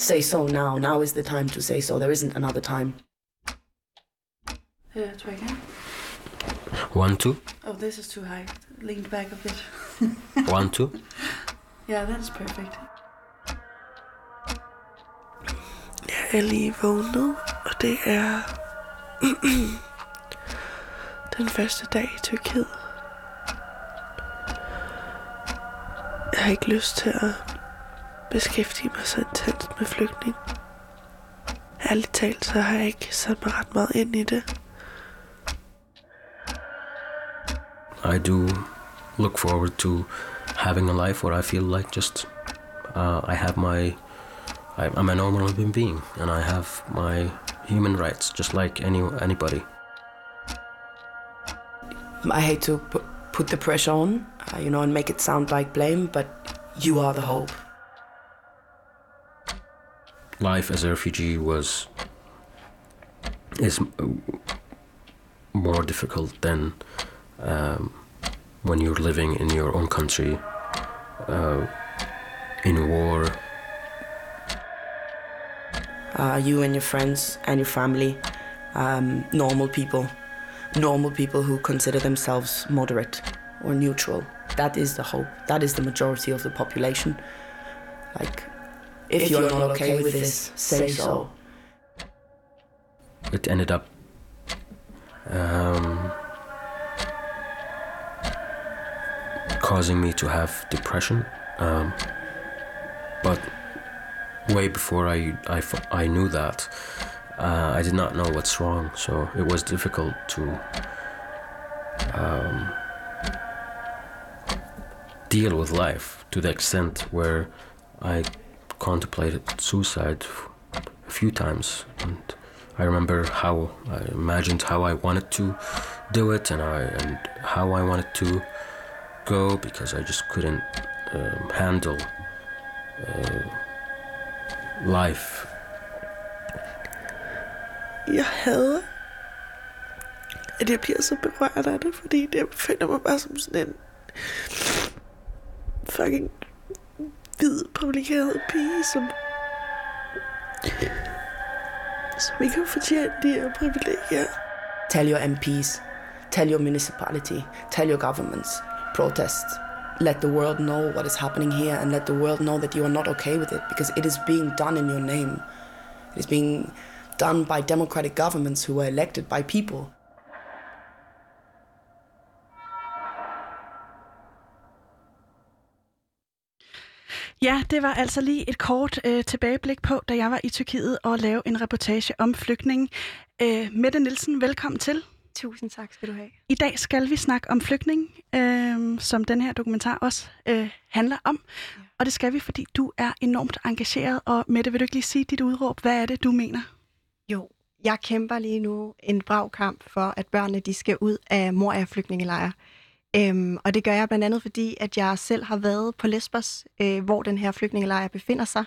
say so now. Now is the time to say so. There isn't another time. Uh, try again. One, two, Oh, this is too high. Leaned back a bit. one, two. yeah, that's perfect. Jeg er lige vågnet, og det er den første dag i Tyrkiet. Jeg har ikke lyst til at beskæftige mig så intenst med flygtning. Ærligt talt, så har jeg ikke sat mig ret meget ind i det. I do look forward to having a life where I feel like just uh, I have my I, I'm a normal human being and I have my human rights just like any anybody. I hate to put, put the pressure on, uh, you know, and make it sound like blame, but you are the hope. Life as a refugee was is more difficult than um, when you're living in your own country uh, in war Uh, you and your friends and your family, um, normal people, normal people who consider themselves moderate or neutral. That is the hope. That is the majority of the population. Like, if, you're, not okay with this, say so. it ended up um, causing me to have depression. Um, but way before I, I, I knew that, uh, I did not know what's wrong. So it was difficult to um, deal with life to the extent where I contemplated suicide a few times. And I remember how I imagined how I wanted to do it and I and how I wanted to go because I just couldn't um, handle uh, life. Jeg hader, at jeg bliver så berørt af det, fordi det føler mig bare som sådan en fucking hvid, privilegeret pige, som, som ikke har fortjent de her privilegier. Tell your MPs, tell your municipality, tell your governments, protest. Let the world know what is happening here and let the world know that you are not okay with it because it is being done in your name. It is being done by democratic governments who were elected by people. Ja, det var altså lige et kort øh, tilbageblik på, da jeg var i Tyrkiet og lavede en reportage om flygtninge. Øh, Mette Nielsen, velkommen til. Tusind tak skal du have. I dag skal vi snakke om flygtninge, øh, som den her dokumentar også øh, handler om. Ja. Og det skal vi, fordi du er enormt engageret. Og Mette, vil du ikke lige sige dit udråb? Hvad er det, du mener? Jo, jeg kæmper lige nu en brav kamp for, at børnene de skal ud af Moria flygtningelejre. Øhm, og det gør jeg blandt andet, fordi at jeg selv har været på Lesbos, øh, hvor den her flygtningelejr befinder sig.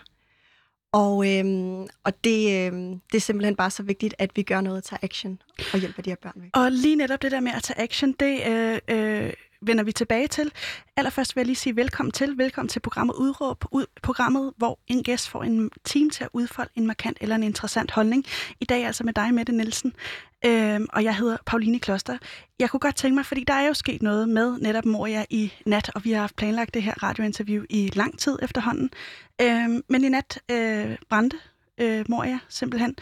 Og, øhm, og det, øhm, det er simpelthen bare så vigtigt, at vi gør noget tager action og hjælper de her børn væk. Og lige netop det der med at tage action, det øh, øh, vender vi tilbage til. Allerførst vil jeg lige sige velkommen til. Velkommen til programmet Udråb. Ud, programmet, hvor en gæst får en time til at udfolde en markant eller en interessant holdning. I dag altså med dig, Mette Nielsen. Øhm, og jeg hedder Pauline Kloster. Jeg kunne godt tænke mig, fordi der er jo sket noget med netop Moria i nat, og vi har haft planlagt det her radiointerview i lang tid efterhånden. Øhm, men i nat øh, brændte øh, Moria simpelthen.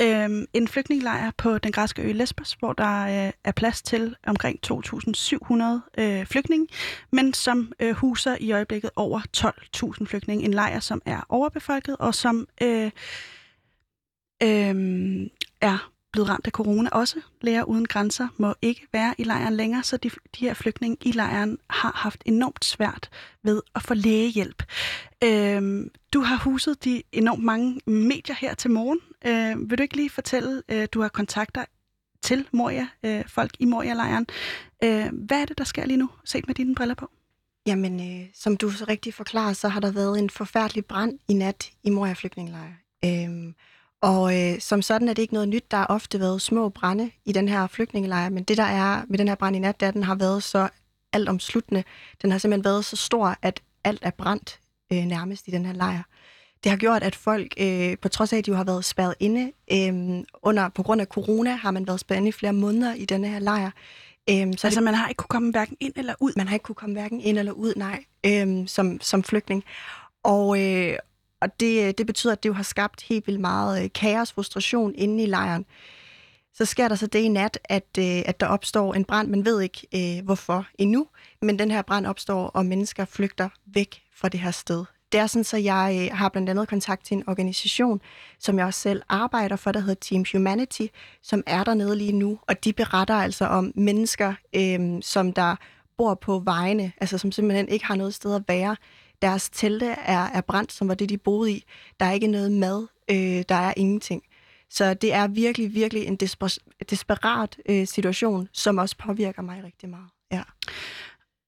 Øhm, en flygtningelejr på den græske ø Lesbos, hvor der øh, er plads til omkring 2.700 øh, flygtninge, men som øh, huser i øjeblikket over 12.000 flygtninge. En lejr, som er overbefolket og som øh, øh, er blevet ramt af corona også. Læger uden grænser må ikke være i lejren længere, så de, de her flygtninge i lejren har haft enormt svært ved at få lægehjælp. Øhm, du har huset de enormt mange medier her til morgen. Øh, vil du ikke lige fortælle, øh, du har kontakter til Moria, øh, folk i Moria-lejren. Øh, hvad er det, der sker lige nu, set med dine briller på? Jamen, øh, som du så rigtig forklarer, så har der været en forfærdelig brand i nat i Moria flygtningelejr. Øhm, og øh, som sådan er det ikke noget nyt. Der har ofte været små brænde i den her flygtningelejr, men det der er med den her brand i nat, det er, at den har været så altomsluttende. Den har simpelthen været så stor, at alt er brændt øh, nærmest i den her lejr. det har gjort, at folk, øh, på trods af, at de jo har været spærret inde, øh, under, på grund af corona, har man været spærret inde i flere måneder i denne her lejr. Øhm, så altså, det, man har ikke kunne komme hverken ind eller ud? Man har ikke kunne komme hverken ind eller ud, nej, øhm, som, som flygtning. Og, øh, og det, øh, det betyder, at det jo har skabt helt vildt meget øh, kaos, frustration inde i lejren. Så sker der så det i nat, at, øh, at der opstår en brand. Man ved ikke, øh, hvorfor endnu, men den her brand opstår, og mennesker flygter væk fra det her sted. Det er sådan, så jeg har blandt andet kontakt til en organisation, som jeg også selv arbejder for, der hedder Team Humanity, som er dernede lige nu, og de beretter altså om mennesker, øh, som der bor på vejene, altså som simpelthen ikke har noget sted at være. Deres telte er, er brændt, som var det, de boede i. Der er ikke noget mad, øh, der er ingenting. Så det er virkelig, virkelig en desper- desperat øh, situation, som også påvirker mig rigtig meget. Ja.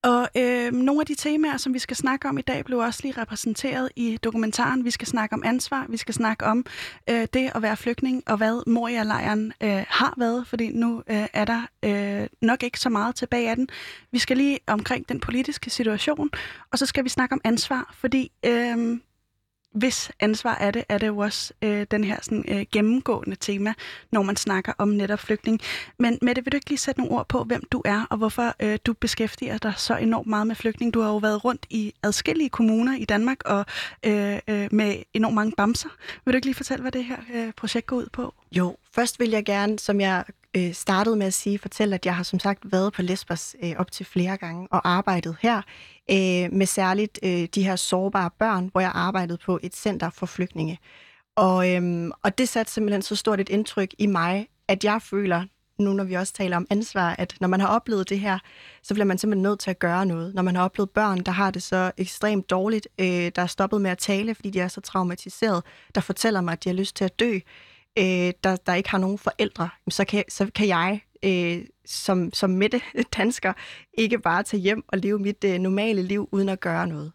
Og øh, nogle af de temaer, som vi skal snakke om i dag, blev også lige repræsenteret i dokumentaren. Vi skal snakke om ansvar, vi skal snakke om øh, det at være flygtning, og hvad Moria-lejren øh, har været, fordi nu øh, er der øh, nok ikke så meget tilbage af den. Vi skal lige omkring den politiske situation, og så skal vi snakke om ansvar, fordi øh, hvis ansvar er det, er det jo også øh, den her sådan, øh, gennemgående tema, når man snakker om netop flygtning. Men Mette, vil du ikke lige sætte nogle ord på, hvem du er, og hvorfor øh, du beskæftiger dig så enormt meget med flygtning? Du har jo været rundt i adskillige kommuner i Danmark og øh, øh, med enormt mange bamser. Vil du ikke lige fortælle, hvad det her øh, projekt går ud på? Jo, først vil jeg gerne, som jeg øh, startede med at sige, fortælle, at jeg har som sagt været på Lesbos øh, op til flere gange og arbejdet her øh, med særligt øh, de her sårbare børn, hvor jeg arbejdede på et center for flygtninge. Og, øh, og det satte simpelthen så stort et indtryk i mig, at jeg føler, nu når vi også taler om ansvar, at når man har oplevet det her, så bliver man simpelthen nødt til at gøre noget. Når man har oplevet børn, der har det så ekstremt dårligt, øh, der er stoppet med at tale, fordi de er så traumatiseret, der fortæller mig, at de har lyst til at dø, øh, der, der ikke har nogen forældre, så kan, så kan jeg øh, som, som Mette dansker ikke bare tage hjem og leve mit øh, normale liv uden at gøre noget.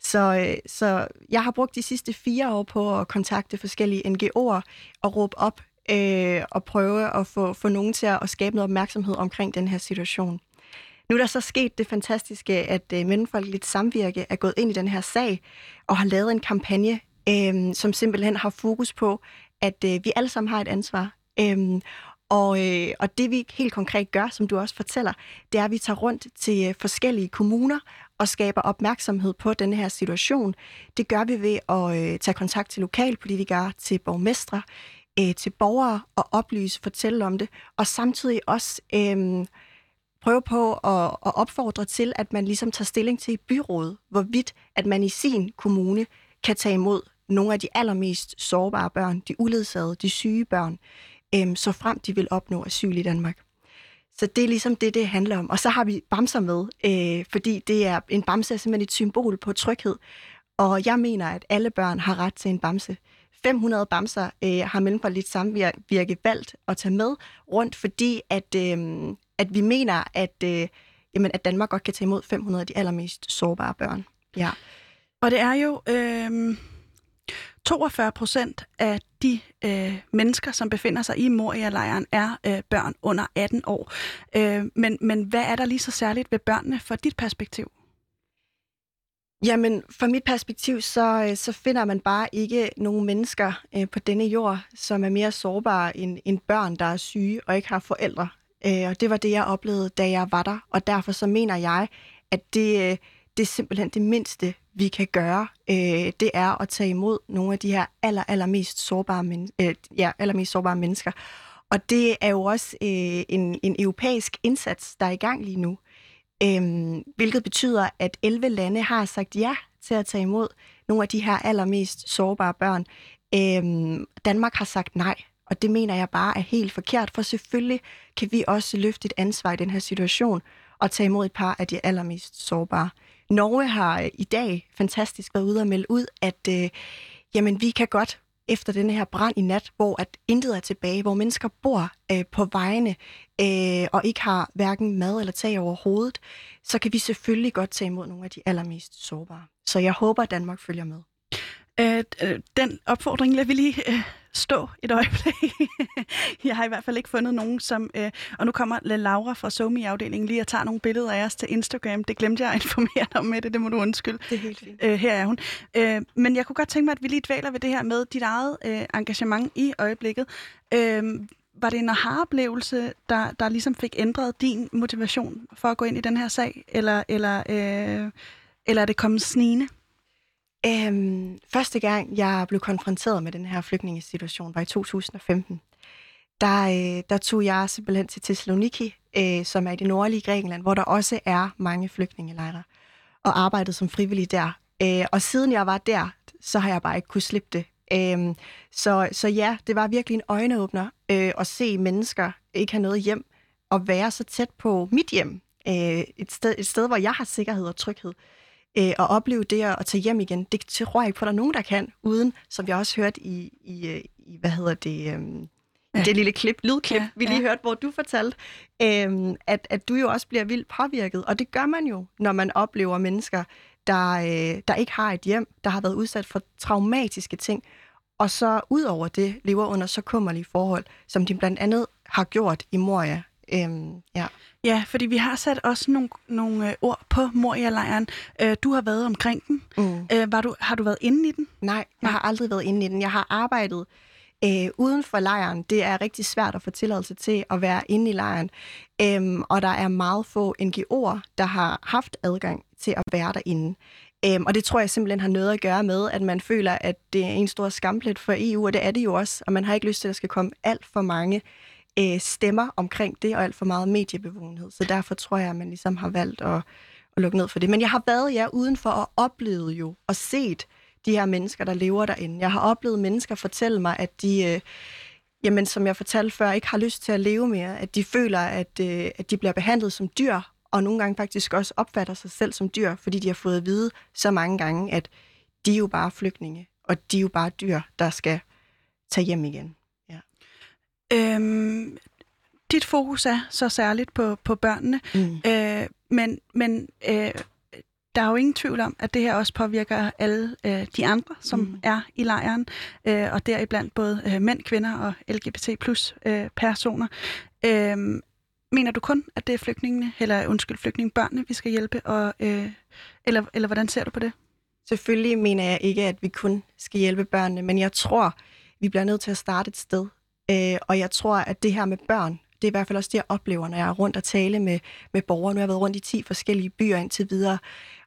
Så, øh, så jeg har brugt de sidste fire år på at kontakte forskellige NGO'er og råbe op øh, og prøve at få, få nogen til at, at skabe noget opmærksomhed omkring den her situation. Nu er der så sket det fantastiske, at øh, Mellemfolkeligt Samvirke er gået ind i den her sag og har lavet en kampagne, øh, som simpelthen har fokus på, at øh, vi alle sammen har et ansvar. Øhm, og, øh, og det vi helt konkret gør, som du også fortæller, det er, at vi tager rundt til øh, forskellige kommuner og skaber opmærksomhed på den her situation. Det gør vi ved at øh, tage kontakt til lokalpolitikere, til borgmestre, øh, til borgere og oplyse, fortælle om det, og samtidig også øh, prøve på at, at opfordre til, at man ligesom tager stilling til i byrådet, hvorvidt at man i sin kommune kan tage imod nogle af de allermest sårbare børn, de uledsagede, de syge børn, øhm, så frem de vil opnå asyl i Danmark. Så det er ligesom det, det handler om. Og så har vi bamser med, øh, fordi det er en bamse er simpelthen et symbol på tryghed. Og jeg mener, at alle børn har ret til en bamse. 500 bamser øh, har Mellemfolkeligt Samvirke valgt at tage med rundt, fordi at, øh, at vi mener, at, øh, jamen, at Danmark godt kan tage imod 500 af de allermest sårbare børn. Ja. Og det er jo... Øh 42 procent af de øh, mennesker, som befinder sig i Moria-lejren, er øh, børn under 18 år. Øh, men, men hvad er der lige så særligt ved børnene fra dit perspektiv? Jamen, fra mit perspektiv, så, øh, så finder man bare ikke nogen mennesker øh, på denne jord, som er mere sårbare end, end børn, der er syge og ikke har forældre. Øh, og det var det, jeg oplevede, da jeg var der. Og derfor så mener jeg, at det, øh, det er simpelthen det mindste, vi kan gøre, øh, det er at tage imod nogle af de her aller, allermest sårbare, men, øh, ja, allermest sårbare mennesker. Og det er jo også øh, en, en europæisk indsats, der er i gang lige nu. Øh, hvilket betyder, at 11 lande har sagt ja til at tage imod nogle af de her allermest sårbare børn. Øh, Danmark har sagt nej, og det mener jeg bare er helt forkert, for selvfølgelig kan vi også løfte et ansvar i den her situation og tage imod et par af de allermest sårbare. Norge har øh, i dag fantastisk været ude og melde ud, at øh, jamen, vi kan godt efter den her brand i nat, hvor at intet er tilbage, hvor mennesker bor øh, på vejene øh, og ikke har hverken mad eller tag over hovedet, så kan vi selvfølgelig godt tage imod nogle af de allermest sårbare. Så jeg håber, at Danmark følger med. Øh, øh, den opfordring lader vi lige øh, stå et øjeblik. jeg har i hvert fald ikke fundet nogen, som... Øh, og nu kommer Laura fra SoMe-afdelingen lige og tager nogle billeder af os til Instagram. Det glemte jeg at informere dig om med det, det må du undskylde. Det er helt fint. Øh, her er hun. Øh, men jeg kunne godt tænke mig, at vi lige dvæler ved det her med dit eget øh, engagement i øjeblikket. Øh, var det en aha-oplevelse, der, der ligesom fik ændret din motivation for at gå ind i den her sag, eller, eller, øh, eller er det kommet snigende? Øhm, første gang, jeg blev konfronteret med den her flygtningesituation, var i 2015. Der, øh, der tog jeg simpelthen til Thessaloniki, øh, som er i det nordlige Grækenland, hvor der også er mange flygtningelejre, og arbejdede som frivillig der. Øh, og siden jeg var der, så har jeg bare ikke kunne slippe det. Øh, så, så ja, det var virkelig en øjenåbner øh, at se mennesker ikke have noget hjem, og være så tæt på mit hjem. Øh, et, sted, et sted, hvor jeg har sikkerhed og tryghed øh, at opleve det at tage hjem igen, det tror jeg ikke på, at der er nogen, der kan, uden, som vi også hørt i, i, øh, i hvad hedder det, øhm, ja. det lille klip, lydklip, ja, vi lige ja. hørte, hvor du fortalte, øhm, at, at du jo også bliver vildt påvirket. Og det gør man jo, når man oplever mennesker, der, øh, der ikke har et hjem, der har været udsat for traumatiske ting, og så ud over det lever under så kummerlige forhold, som de blandt andet har gjort i Moria. Øhm, ja. Ja, fordi vi har sat også nogle, nogle øh, ord på Moria-lejren. Øh, du har været omkring den. Mm. Øh, var du, har du været inde i den? Nej, jeg Nej. har aldrig været inde i den. Jeg har arbejdet øh, uden for lejren. Det er rigtig svært at få tilladelse til at være inde i lejren. Øhm, og der er meget få NGO'er, der har haft adgang til at være derinde. Øhm, og det tror jeg simpelthen har noget at gøre med, at man føler, at det er en stor skamplet for EU, og det er det jo også. Og man har ikke lyst til, at der skal komme alt for mange øh, stemmer omkring det, og alt for meget mediebevågenhed. Så derfor tror jeg, at man ligesom har valgt at, at lukke ned for det. Men jeg har været ja, udenfor og oplevet jo, og set de her mennesker, der lever derinde. Jeg har oplevet mennesker fortælle mig, at de... Øh, jamen, som jeg fortalte før, ikke har lyst til at leve mere. At de føler, at, øh, at de bliver behandlet som dyr, og nogle gange faktisk også opfatter sig selv som dyr, fordi de har fået at vide så mange gange, at de er jo bare flygtninge, og de er jo bare dyr, der skal tage hjem igen. Øhm, dit fokus er så særligt på, på børnene, mm. øh, men, men øh, der er jo ingen tvivl om, at det her også påvirker alle øh, de andre, som mm. er i lejren, øh, og deriblandt både øh, mænd, kvinder og LGBT plus øh, personer. Øh, mener du kun, at det er flygtningene, eller undskyld, flygtningebørnene, vi skal hjælpe, og, øh, eller, eller hvordan ser du på det? Selvfølgelig mener jeg ikke, at vi kun skal hjælpe børnene, men jeg tror, vi bliver nødt til at starte et sted. Øh, og jeg tror, at det her med børn, det er i hvert fald også det, jeg oplever, når jeg er rundt og tale med, med borgere. Nu har jeg været rundt i 10 forskellige byer indtil videre.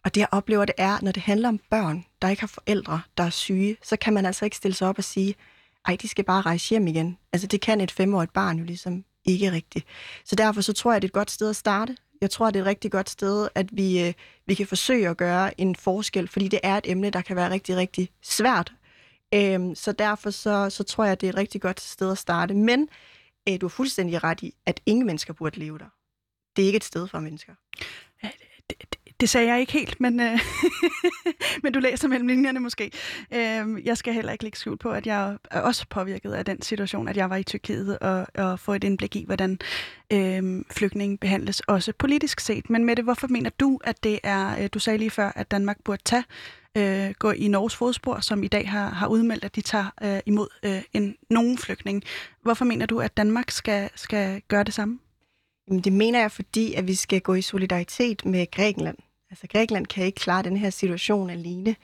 Og det, jeg oplever, det er, når det handler om børn, der ikke har forældre, der er syge, så kan man altså ikke stille sig op og sige, ej, de skal bare rejse hjem igen. Altså, det kan et femårigt barn jo ligesom ikke rigtigt. Så derfor så tror jeg, det er et godt sted at starte. Jeg tror, det er et rigtig godt sted, at vi, øh, vi kan forsøge at gøre en forskel, fordi det er et emne, der kan være rigtig, rigtig svært Øhm, så derfor så, så tror jeg, at det er et rigtig godt sted at starte. Men øh, du er fuldstændig ret i, at ingen mennesker burde leve der. Det er ikke et sted for mennesker. Ja, det, det, det sagde jeg ikke helt, men, øh, men du læser mellem linjerne måske. Øh, jeg skal heller ikke lægge skjul på, at jeg er også påvirket af den situation, at jeg var i Tyrkiet og, og få et indblik i, hvordan øh, flygtninge behandles, også politisk set. Men med det, hvorfor mener du, at det er, øh, du sagde lige før, at Danmark burde tage øh, gå i Norges fodspor, som i dag har, har udmeldt, at de tager øh, imod øh, en nogen flygtning. Hvorfor mener du, at Danmark skal, skal gøre det samme? Jamen, det mener jeg, fordi at vi skal gå i solidaritet med Grækenland. Altså, Grækenland kan ikke klare den her situation alene.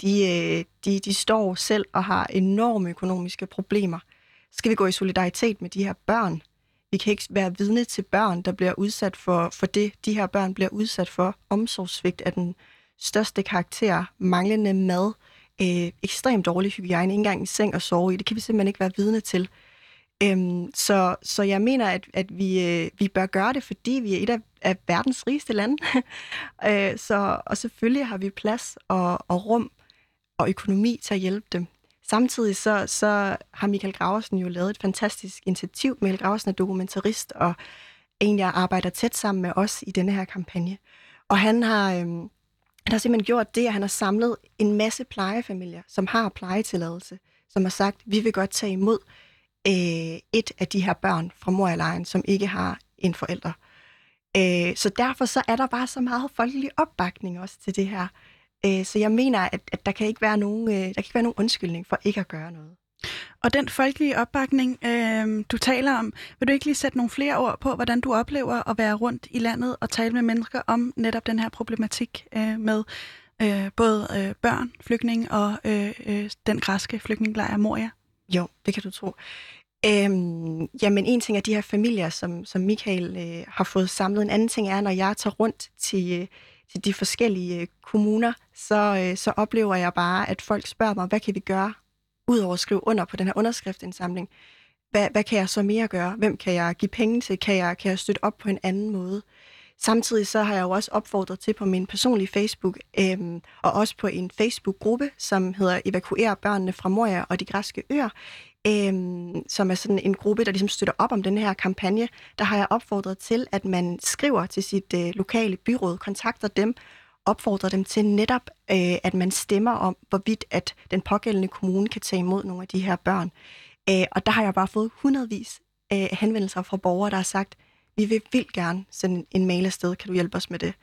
De, øh, de, de står selv og har enorme økonomiske problemer. Så skal vi gå i solidaritet med de her børn. Vi kan ikke være vidne til børn, der bliver udsat for, for det, de her børn bliver udsat for omsorgssvigt af den største karakter, manglende mad, øh, ekstremt dårlig hygiejne, ikke engang en seng at sove i. Det kan vi simpelthen ikke være vidne til. Øhm, så, så jeg mener, at, at vi, øh, vi bør gøre det, fordi vi er et af, af verdens rigeste lande. øh, så, og selvfølgelig har vi plads og, og rum og økonomi til at hjælpe dem. Samtidig så, så har Michael Graversen jo lavet et fantastisk initiativ. Michael Graversen er dokumentarist, og en, jeg arbejder tæt sammen med os i denne her kampagne. Og han har, Øh, han har simpelthen gjort det, at han har samlet en masse plejefamilier, som har plejetilladelse, som har sagt, vi vil godt tage imod øh, et af de her børn fra Morialejren, som ikke har en forælder. Øh, så derfor så er der bare så meget folkelig opbakning også til det her. Øh, så jeg mener, at, at der kan ikke være nogen, øh, der kan ikke være nogen undskyldning for ikke at gøre noget. Og den folkelige opbakning, øh, du taler om, vil du ikke lige sætte nogle flere ord på, hvordan du oplever at være rundt i landet og tale med mennesker om netop den her problematik øh, med øh, både øh, børn, flygtninge og øh, øh, den græske flygtningelejr Moria? Jo, det kan du tro. Øhm, jamen en ting er de her familier, som, som Michael øh, har fået samlet. En anden ting er, når jeg tager rundt til, øh, til de forskellige øh, kommuner, så, øh, så oplever jeg bare, at folk spørger mig, hvad kan vi gøre, udover at skrive under på den her underskriftindsamling? Hvad, hvad kan jeg så mere gøre? Hvem kan jeg give penge til? Kan jeg, kan jeg støtte op på en anden måde? Samtidig så har jeg jo også opfordret til på min personlige Facebook, øhm, og også på en Facebook-gruppe, som hedder Evakuere børnene fra Moria og de græske øer, øhm, som er sådan en gruppe, der ligesom støtter op om den her kampagne. Der har jeg opfordret til, at man skriver til sit øh, lokale byråd, kontakter dem, opfordrer dem til netop, øh, at man stemmer om, hvorvidt at den pågældende kommune kan tage imod nogle af de her børn. Øh, og der har jeg bare fået hundredvis af henvendelser fra borgere, der har sagt, vi vil vildt gerne sende en mail afsted, kan du hjælpe os med det?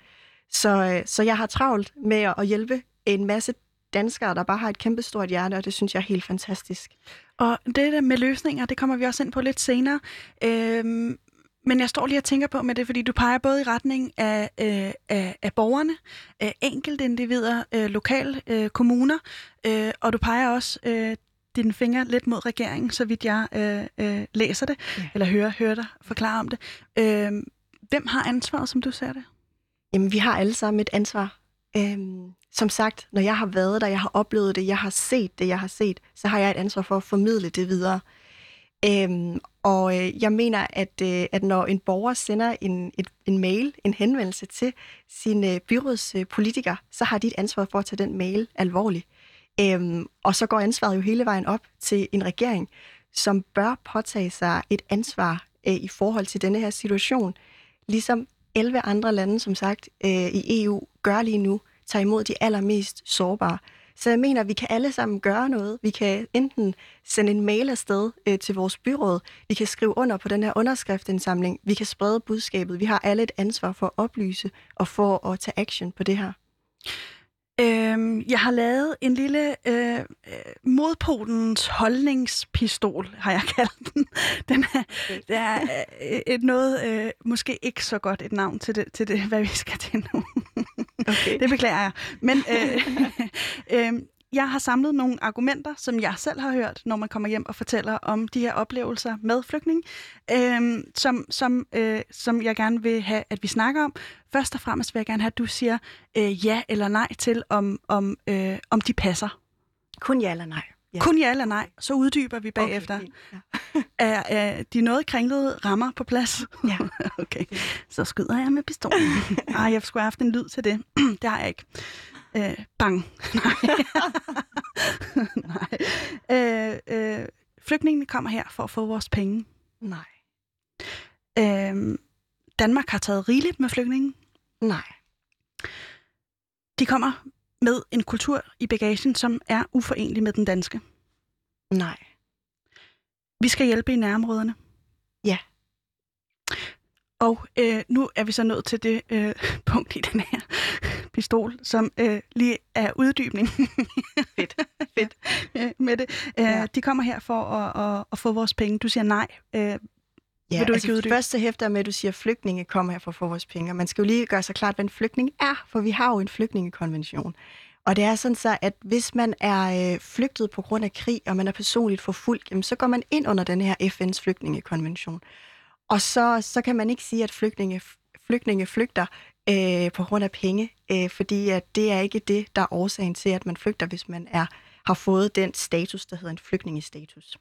Så, øh, så jeg har travlt med at hjælpe en masse danskere, der bare har et kæmpestort hjerte, og det synes jeg er helt fantastisk. Og det der med løsninger, det kommer vi også ind på lidt senere. Øhm, men jeg står lige og tænker på med det, fordi du peger både i retning af, øh, af, af borgerne, af enkelte individer, øh, lokale øh, kommuner, øh, og du peger også øh, dine fingre lidt mod regeringen, så vidt jeg øh, øh, læser det, ja. eller hører, hører dig forklare om det. Øh, hvem har ansvaret, som du ser det? Jamen, vi har alle sammen et ansvar. Øhm, som sagt, når jeg har været der, jeg har oplevet det, jeg har set det, jeg har set, så har jeg et ansvar for at formidle det videre. Øhm, og øh, jeg mener, at, øh, at når en borger sender en, et, en mail, en henvendelse til sin øh, byrådspolitiker, øh, så har de et ansvar for at tage den mail alvorligt. Øhm, og så går ansvaret jo hele vejen op til en regering, som bør påtage sig et ansvar øh, i forhold til denne her situation, ligesom 11 andre lande, som sagt, øh, i EU gør lige nu, tager imod de allermest sårbare. Så jeg mener, at vi kan alle sammen gøre noget. Vi kan enten sende en mail afsted øh, til vores byråd, vi kan skrive under på den her underskriftindsamling, vi kan sprede budskabet. Vi har alle et ansvar for at oplyse og for at tage action på det her. Øhm, jeg har lavet en lille øh, modpolens holdningspistol, har jeg kaldt den. den er, det er øh, et noget, øh, måske ikke så godt et navn til det, til det hvad vi skal til nu. Okay. det beklager jeg. Men øh, øh, jeg har samlet nogle argumenter, som jeg selv har hørt, når man kommer hjem og fortæller om de her oplevelser med flygtning, øh, som, som, øh, som jeg gerne vil have, at vi snakker om. Først og fremmest vil jeg gerne have, at du siger øh, ja eller nej til, om, om, øh, om de passer. Kun ja eller nej. Ja. Kun ja eller nej, så uddyber vi bagefter. Okay, ja. er, er de noget kringlede rammer på plads? Ja. okay, så skyder jeg med pistolen. Ej, jeg skulle have haft en lyd til det. det har jeg ikke. Øh, bang. Nej. Nej. Øh, øh, flygtningene kommer her for at få vores penge. Nej. Øh, Danmark har taget rigeligt med flygtninge. Nej. De kommer med en kultur i bagagen, som er uforenelig med den danske. Nej. Vi skal hjælpe i nærområderne. Ja. Og øh, nu er vi så nået til det øh, punkt i den her pistol, som øh, lige er uddybning. Fedt. Fedt. med det. Øh, ja. De kommer her for at, at, at få vores penge. Du siger nej. Øh, ja, Vil du altså ikke først så hæfter med, at du siger, at flygtninge kommer her for at få vores penge. Man skal jo lige gøre sig klart, hvad en flygtning er, for vi har jo en flygtningekonvention. Og det er sådan så, at hvis man er øh, flygtet på grund af krig, og man er personligt forfulgt, jamen, så går man ind under den her FN's flygtningekonvention. Og så, så kan man ikke sige, at flygtninge, flygtninge flygter øh, på grund af penge, øh, fordi at det er ikke det, der er årsagen til, at man flygter, hvis man er har fået den status, der hedder en flygtningestatus.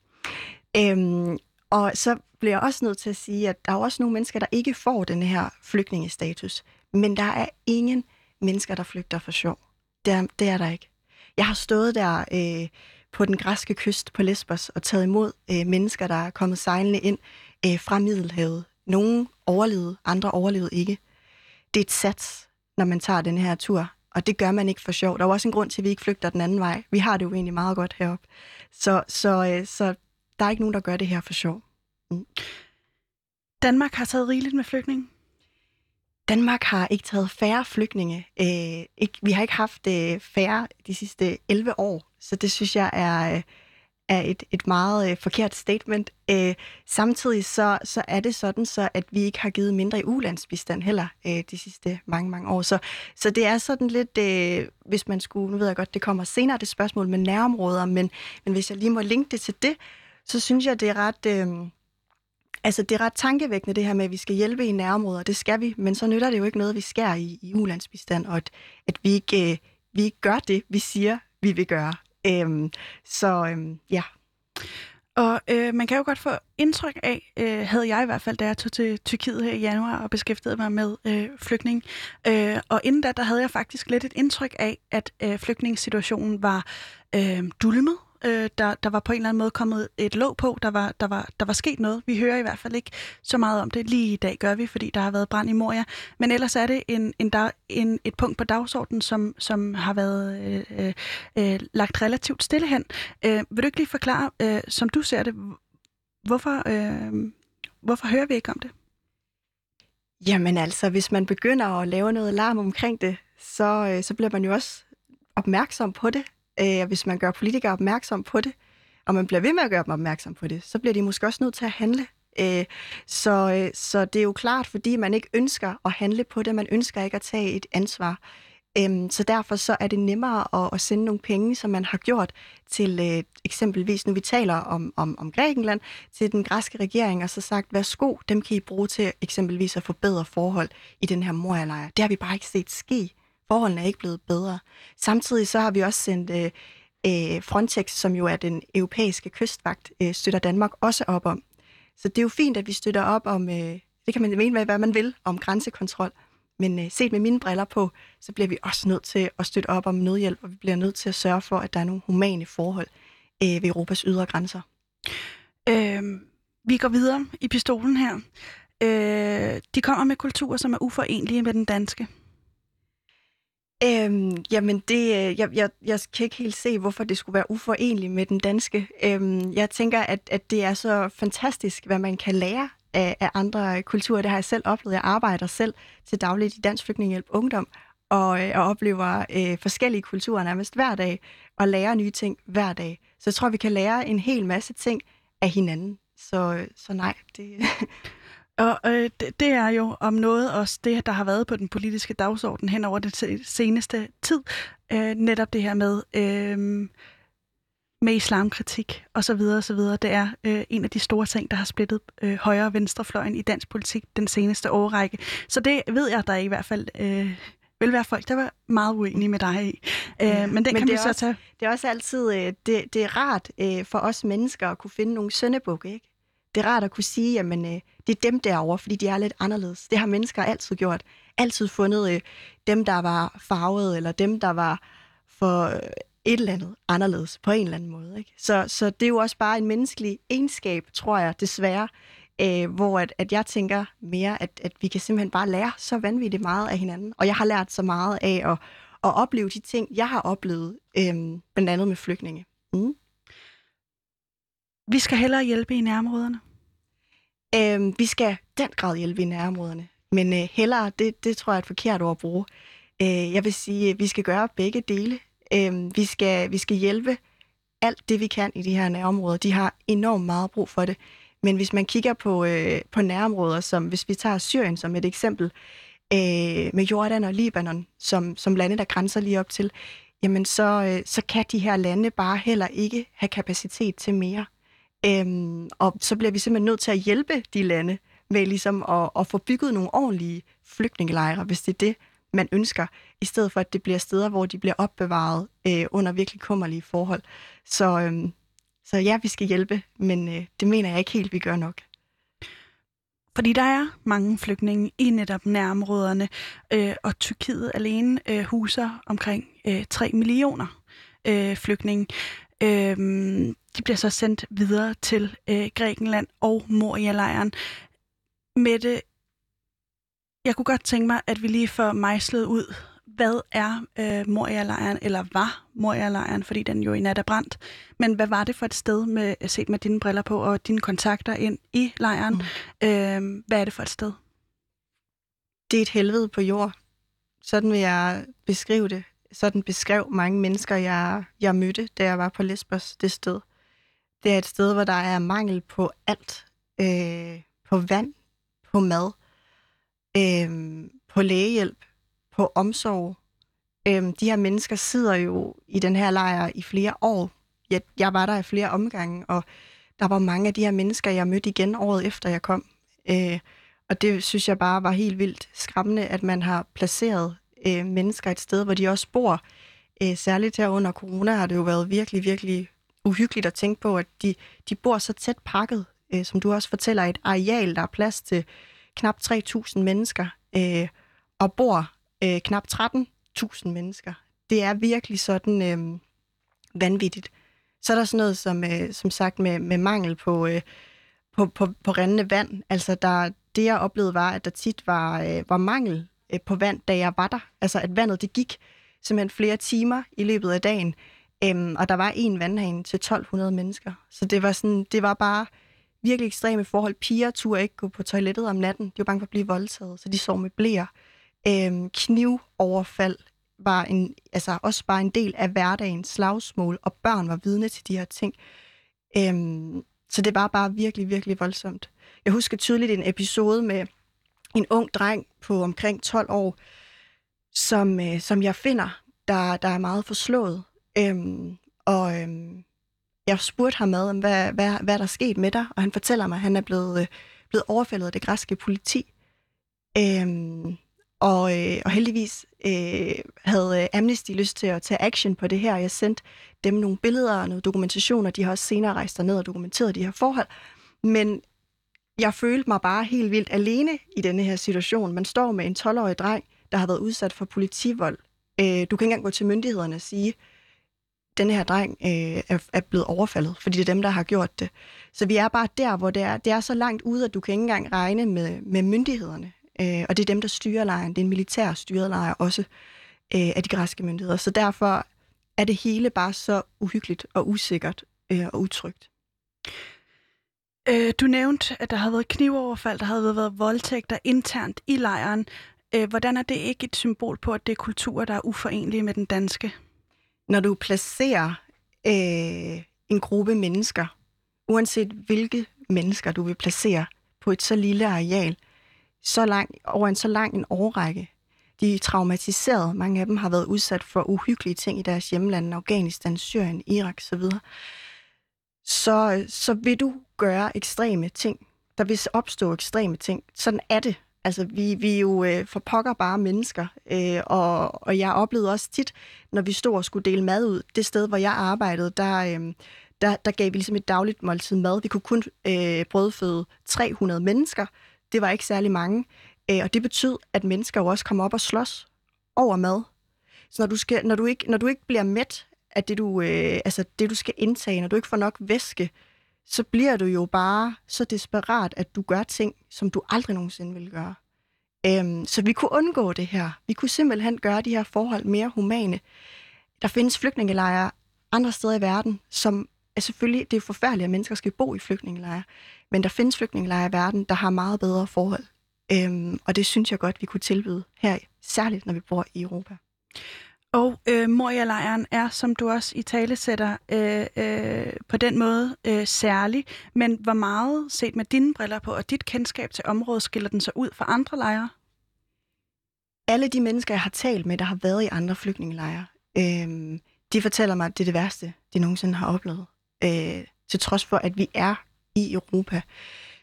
Øhm, og så bliver jeg også nødt til at sige, at der er også nogle mennesker, der ikke får den her flygtningestatus. Men der er ingen mennesker, der flygter for sjov. Det er, det er der ikke. Jeg har stået der øh, på den græske kyst på Lesbos og taget imod øh, mennesker, der er kommet sejlende ind øh, fra Middelhavet. Nogle overlevede, andre overlevede ikke. Det er et sats, når man tager den her tur, og det gør man ikke for sjov. Der er også en grund til, at vi ikke flygter den anden vej. Vi har det jo egentlig meget godt heroppe. Så, så, øh, så der er ikke nogen, der gør det her for sjov. Mm. Danmark har taget rigeligt med flygtninge? Danmark har ikke taget færre flygtninge. Øh, ikke, vi har ikke haft øh, færre de sidste 11 år, så det synes jeg er, øh, er et, et meget øh, forkert statement. Øh, samtidig så, så er det sådan, så at vi ikke har givet mindre i ulandsbistand heller øh, de sidste mange, mange år. Så, så det er sådan lidt, øh, hvis man skulle, nu ved jeg godt, det kommer senere, det spørgsmål med nærområder, men, men hvis jeg lige må linke det til det, så synes jeg, det er ret... Øh, Altså, det er ret tankevækkende, det her med, at vi skal hjælpe i nærområder. Det skal vi, men så nytter det jo ikke noget, vi skærer i, i ulandsbistand, og at, at vi, ikke, øh, vi ikke gør det, vi siger, vi vil gøre. Øhm, så øhm, ja. Og øh, man kan jo godt få indtryk af, øh, havde jeg i hvert fald, da jeg tog til Tyrkiet her i januar og beskæftigede mig med øh, flygtning. Øh, og inden da, der havde jeg faktisk lidt et indtryk af, at øh, flygtningssituationen var øh, dulmet Øh, der, der var på en eller anden måde kommet et låg på, der var, der, var, der var sket noget. Vi hører i hvert fald ikke så meget om det. Lige i dag gør vi, fordi der har været brand i Moria. Men ellers er det en, en, dag, en, et punkt på dagsordenen, som, som har været øh, øh, lagt relativt stille hen. Øh, vil du ikke lige forklare, øh, som du ser det, hvorfor, øh, hvorfor hører vi ikke om det? Jamen altså, hvis man begynder at lave noget larm omkring det, så, øh, så bliver man jo også opmærksom på det. Øh, hvis man gør politikere opmærksom på det, og man bliver ved med at gøre dem opmærksom på det, så bliver de måske også nødt til at handle. Øh, så, øh, så det er jo klart, fordi man ikke ønsker at handle på det, man ønsker ikke at tage et ansvar. Øh, så derfor så er det nemmere at, at sende nogle penge, som man har gjort til øh, eksempelvis, nu vi taler om, om, om Grækenland, til den græske regering, og så sagt, værsgo, dem kan I bruge til eksempelvis at forbedre forhold i den her moralejr. Det har vi bare ikke set ske. Forholdene er ikke blevet bedre. Samtidig så har vi også sendt øh, øh, Frontex, som jo er den europæiske kystvagt, øh, støtter Danmark også op om. Så det er jo fint, at vi støtter op om, øh, det kan man mene, hvad man vil, om grænsekontrol. Men øh, set med mine briller på, så bliver vi også nødt til at støtte op om nødhjælp, og vi bliver nødt til at sørge for, at der er nogle humane forhold øh, ved Europas ydre grænser. Øh, vi går videre i pistolen her. Øh, de kommer med kulturer, som er uforenelige med den danske. Øhm, jamen, det, øh, jeg, jeg, jeg kan ikke helt se, hvorfor det skulle være uforeneligt med den danske. Øhm, jeg tænker, at, at det er så fantastisk, hvad man kan lære af, af andre kulturer. Det har jeg selv oplevet. Jeg arbejder selv til dagligt i Dansk Flygtningehjælp Ungdom, og, øh, og oplever øh, forskellige kulturer nærmest hver dag, og lærer nye ting hver dag. Så jeg tror, vi kan lære en hel masse ting af hinanden. Så, øh, så nej, det... Og øh, det, det er jo om noget også det, der har været på den politiske dagsorden hen over den seneste tid. Øh, netop det her med, øh, med islamkritik og så videre og så videre. Det er øh, en af de store ting, der har splittet øh, højre- og venstrefløjen i dansk politik den seneste årrække. Så det ved jeg, der i hvert fald øh, vil være folk, der var meget uenige med dig i. Øh, ja, men den men kan vi så også, tage. Det er også altid øh, det, det er rart øh, for os mennesker at kunne finde nogle søndebukke, ikke? Det er rart at kunne sige, jamen, øh, det er dem derovre, fordi de er lidt anderledes. Det har mennesker altid gjort. Altid fundet øh, dem, der var farvet, eller dem, der var for øh, et eller andet anderledes på en eller anden måde. Ikke? Så, så det er jo også bare en menneskelig egenskab, tror jeg, desværre, øh, hvor at, at jeg tænker mere, at, at vi kan simpelthen bare lære så vanvittigt meget af hinanden. Og jeg har lært så meget af at, at opleve de ting, jeg har oplevet, øh, blandt andet med flygtninge. Mm. Vi skal hellere hjælpe i nærområderne. Øhm, vi skal den grad hjælpe i nærområderne. Men øh, hellere, det, det tror jeg er et forkert ord at bruge. Øh, jeg vil sige, at vi skal gøre begge dele. Øh, vi, skal, vi skal hjælpe alt det, vi kan i de her nærområder. De har enormt meget brug for det. Men hvis man kigger på, øh, på nærområder, som hvis vi tager Syrien som et eksempel, øh, med Jordan og Libanon, som, som lande, der grænser lige op til, jamen så, øh, så kan de her lande bare heller ikke have kapacitet til mere. Øhm, og så bliver vi simpelthen nødt til at hjælpe de lande med ligesom at, at få bygget nogle ordentlige flygtningelejre, hvis det er det, man ønsker, i stedet for at det bliver steder, hvor de bliver opbevaret øh, under virkelig kummerlige forhold. Så, øhm, så ja, vi skal hjælpe, men øh, det mener jeg ikke helt, vi gør nok. Fordi der er mange flygtninge i netop nærområderne, øh, og Tyrkiet alene øh, huser omkring øh, 3 millioner øh, flygtninge. Øh, de bliver så sendt videre til øh, Grækenland og Moria-lejren. Mette, jeg kunne godt tænke mig, at vi lige får mejslet ud, hvad er øh, Moria-lejren, eller var Moria-lejren, fordi den jo i nat er brændt. Men hvad var det for et sted, med set med dine briller på, og dine kontakter ind i lejren? Mm. Øh, hvad er det for et sted? det er et helvede på jord. Sådan vil jeg beskrive det. Sådan beskrev mange mennesker, jeg, jeg mødte, da jeg var på Lesbos, det sted. Det er et sted, hvor der er mangel på alt. Øh, på vand, på mad, øh, på lægehjælp, på omsorg. Øh, de her mennesker sidder jo i den her lejr i flere år. Jeg, jeg var der i flere omgange, og der var mange af de her mennesker, jeg mødte igen året efter jeg kom. Øh, og det synes jeg bare var helt vildt skræmmende, at man har placeret øh, mennesker et sted, hvor de også bor. Øh, særligt her under corona har det jo været virkelig, virkelig uhyggeligt at tænke på, at de, de bor så tæt pakket, øh, som du også fortæller, et areal, der er plads til knap 3.000 mennesker, øh, og bor øh, knap 13.000 mennesker. Det er virkelig sådan øh, vanvittigt. Så er der sådan noget som, øh, som sagt med, med mangel på, øh, på, på, på rendende vand. Altså der, det jeg oplevede var, at der tit var, øh, var mangel øh, på vand, da jeg var der. Altså at vandet det gik simpelthen flere timer i løbet af dagen. Øhm, og der var en vandhane til 1200 mennesker. Så det var, sådan, det var bare virkelig ekstreme forhold. Piger turde ikke gå på toilettet om natten. De var bange for at blive voldtaget, så de sov med blæer. Øhm, knivoverfald var en, altså også bare en del af hverdagens slagsmål, og børn var vidne til de her ting. Øhm, så det var bare virkelig, virkelig voldsomt. Jeg husker tydeligt en episode med en ung dreng på omkring 12 år, som, øh, som jeg finder, der, der er meget forslået. Øhm, og øhm, jeg spurgte ham med, hvad, hvad, hvad der er sket med dig, og han fortæller mig, at han er blevet, øh, blevet overfaldet af det græske politi. Øhm, og, øh, og heldigvis øh, havde øh, Amnesty lyst til at tage action på det her. Jeg sendte dem nogle billeder og noget dokumentation, og de har også senere rejst ned og dokumenteret de her forhold. Men jeg følte mig bare helt vildt alene i denne her situation. Man står med en 12-årig dreng, der har været udsat for politivold. Øh, du kan ikke engang gå til myndighederne og sige, den her dreng øh, er, er blevet overfaldet, fordi det er dem, der har gjort det. Så vi er bare der, hvor det er, det er så langt ude, at du kan ikke engang regne med, med myndighederne. Øh, og det er dem, der styrer lejren. Det er en militær styret lejr også øh, af de græske myndigheder. Så derfor er det hele bare så uhyggeligt og usikkert øh, og utrygt. Øh, du nævnte, at der havde været knivoverfald, der havde været voldtægter internt i lejren. Øh, hvordan er det ikke et symbol på, at det er kulturer, der er uforenelige med den danske? Når du placerer øh, en gruppe mennesker, uanset hvilke mennesker du vil placere på et så lille areal, så lang, over en så lang en årrække, de er traumatiserede. Mange af dem har været udsat for uhyggelige ting i deres hjemland, Afghanistan, Syrien, Irak osv. Så, så vil du gøre ekstreme ting. Der vil opstå ekstreme ting. Sådan er det. Altså, vi, vi er jo øh, for pokker bare mennesker, øh, og, og jeg oplevede også tit, når vi stod og skulle dele mad ud, det sted, hvor jeg arbejdede, der, øh, der, der gav vi ligesom et dagligt måltid mad. Vi kunne kun øh, brødføde 300 mennesker. Det var ikke særlig mange. Øh, og det betød, at mennesker jo også kom op og slås over mad. Så når du, skal, når du, ikke, når du ikke bliver mæt af det du, øh, altså det, du skal indtage, når du ikke får nok væske, så bliver du jo bare så desperat, at du gør ting, som du aldrig nogensinde vil gøre. Øhm, så vi kunne undgå det her. Vi kunne simpelthen gøre de her forhold mere humane. Der findes flygtningelejre andre steder i verden, som er selvfølgelig, det er forfærdeligt, at mennesker skal bo i flygtningelejre, men der findes flygtningelejre i verden, der har meget bedre forhold. Øhm, og det synes jeg godt, vi kunne tilbyde her, særligt når vi bor i Europa. Og øh, Moria-lejren er, som du også i tale sætter, øh, øh, på den måde øh, særlig. Men hvor meget, set med dine briller på, og dit kendskab til området, skiller den sig ud fra andre lejre? Alle de mennesker, jeg har talt med, der har været i andre flygtningelejre, øh, de fortæller mig, at det er det værste, de nogensinde har oplevet. Øh, til trods for, at vi er i Europa.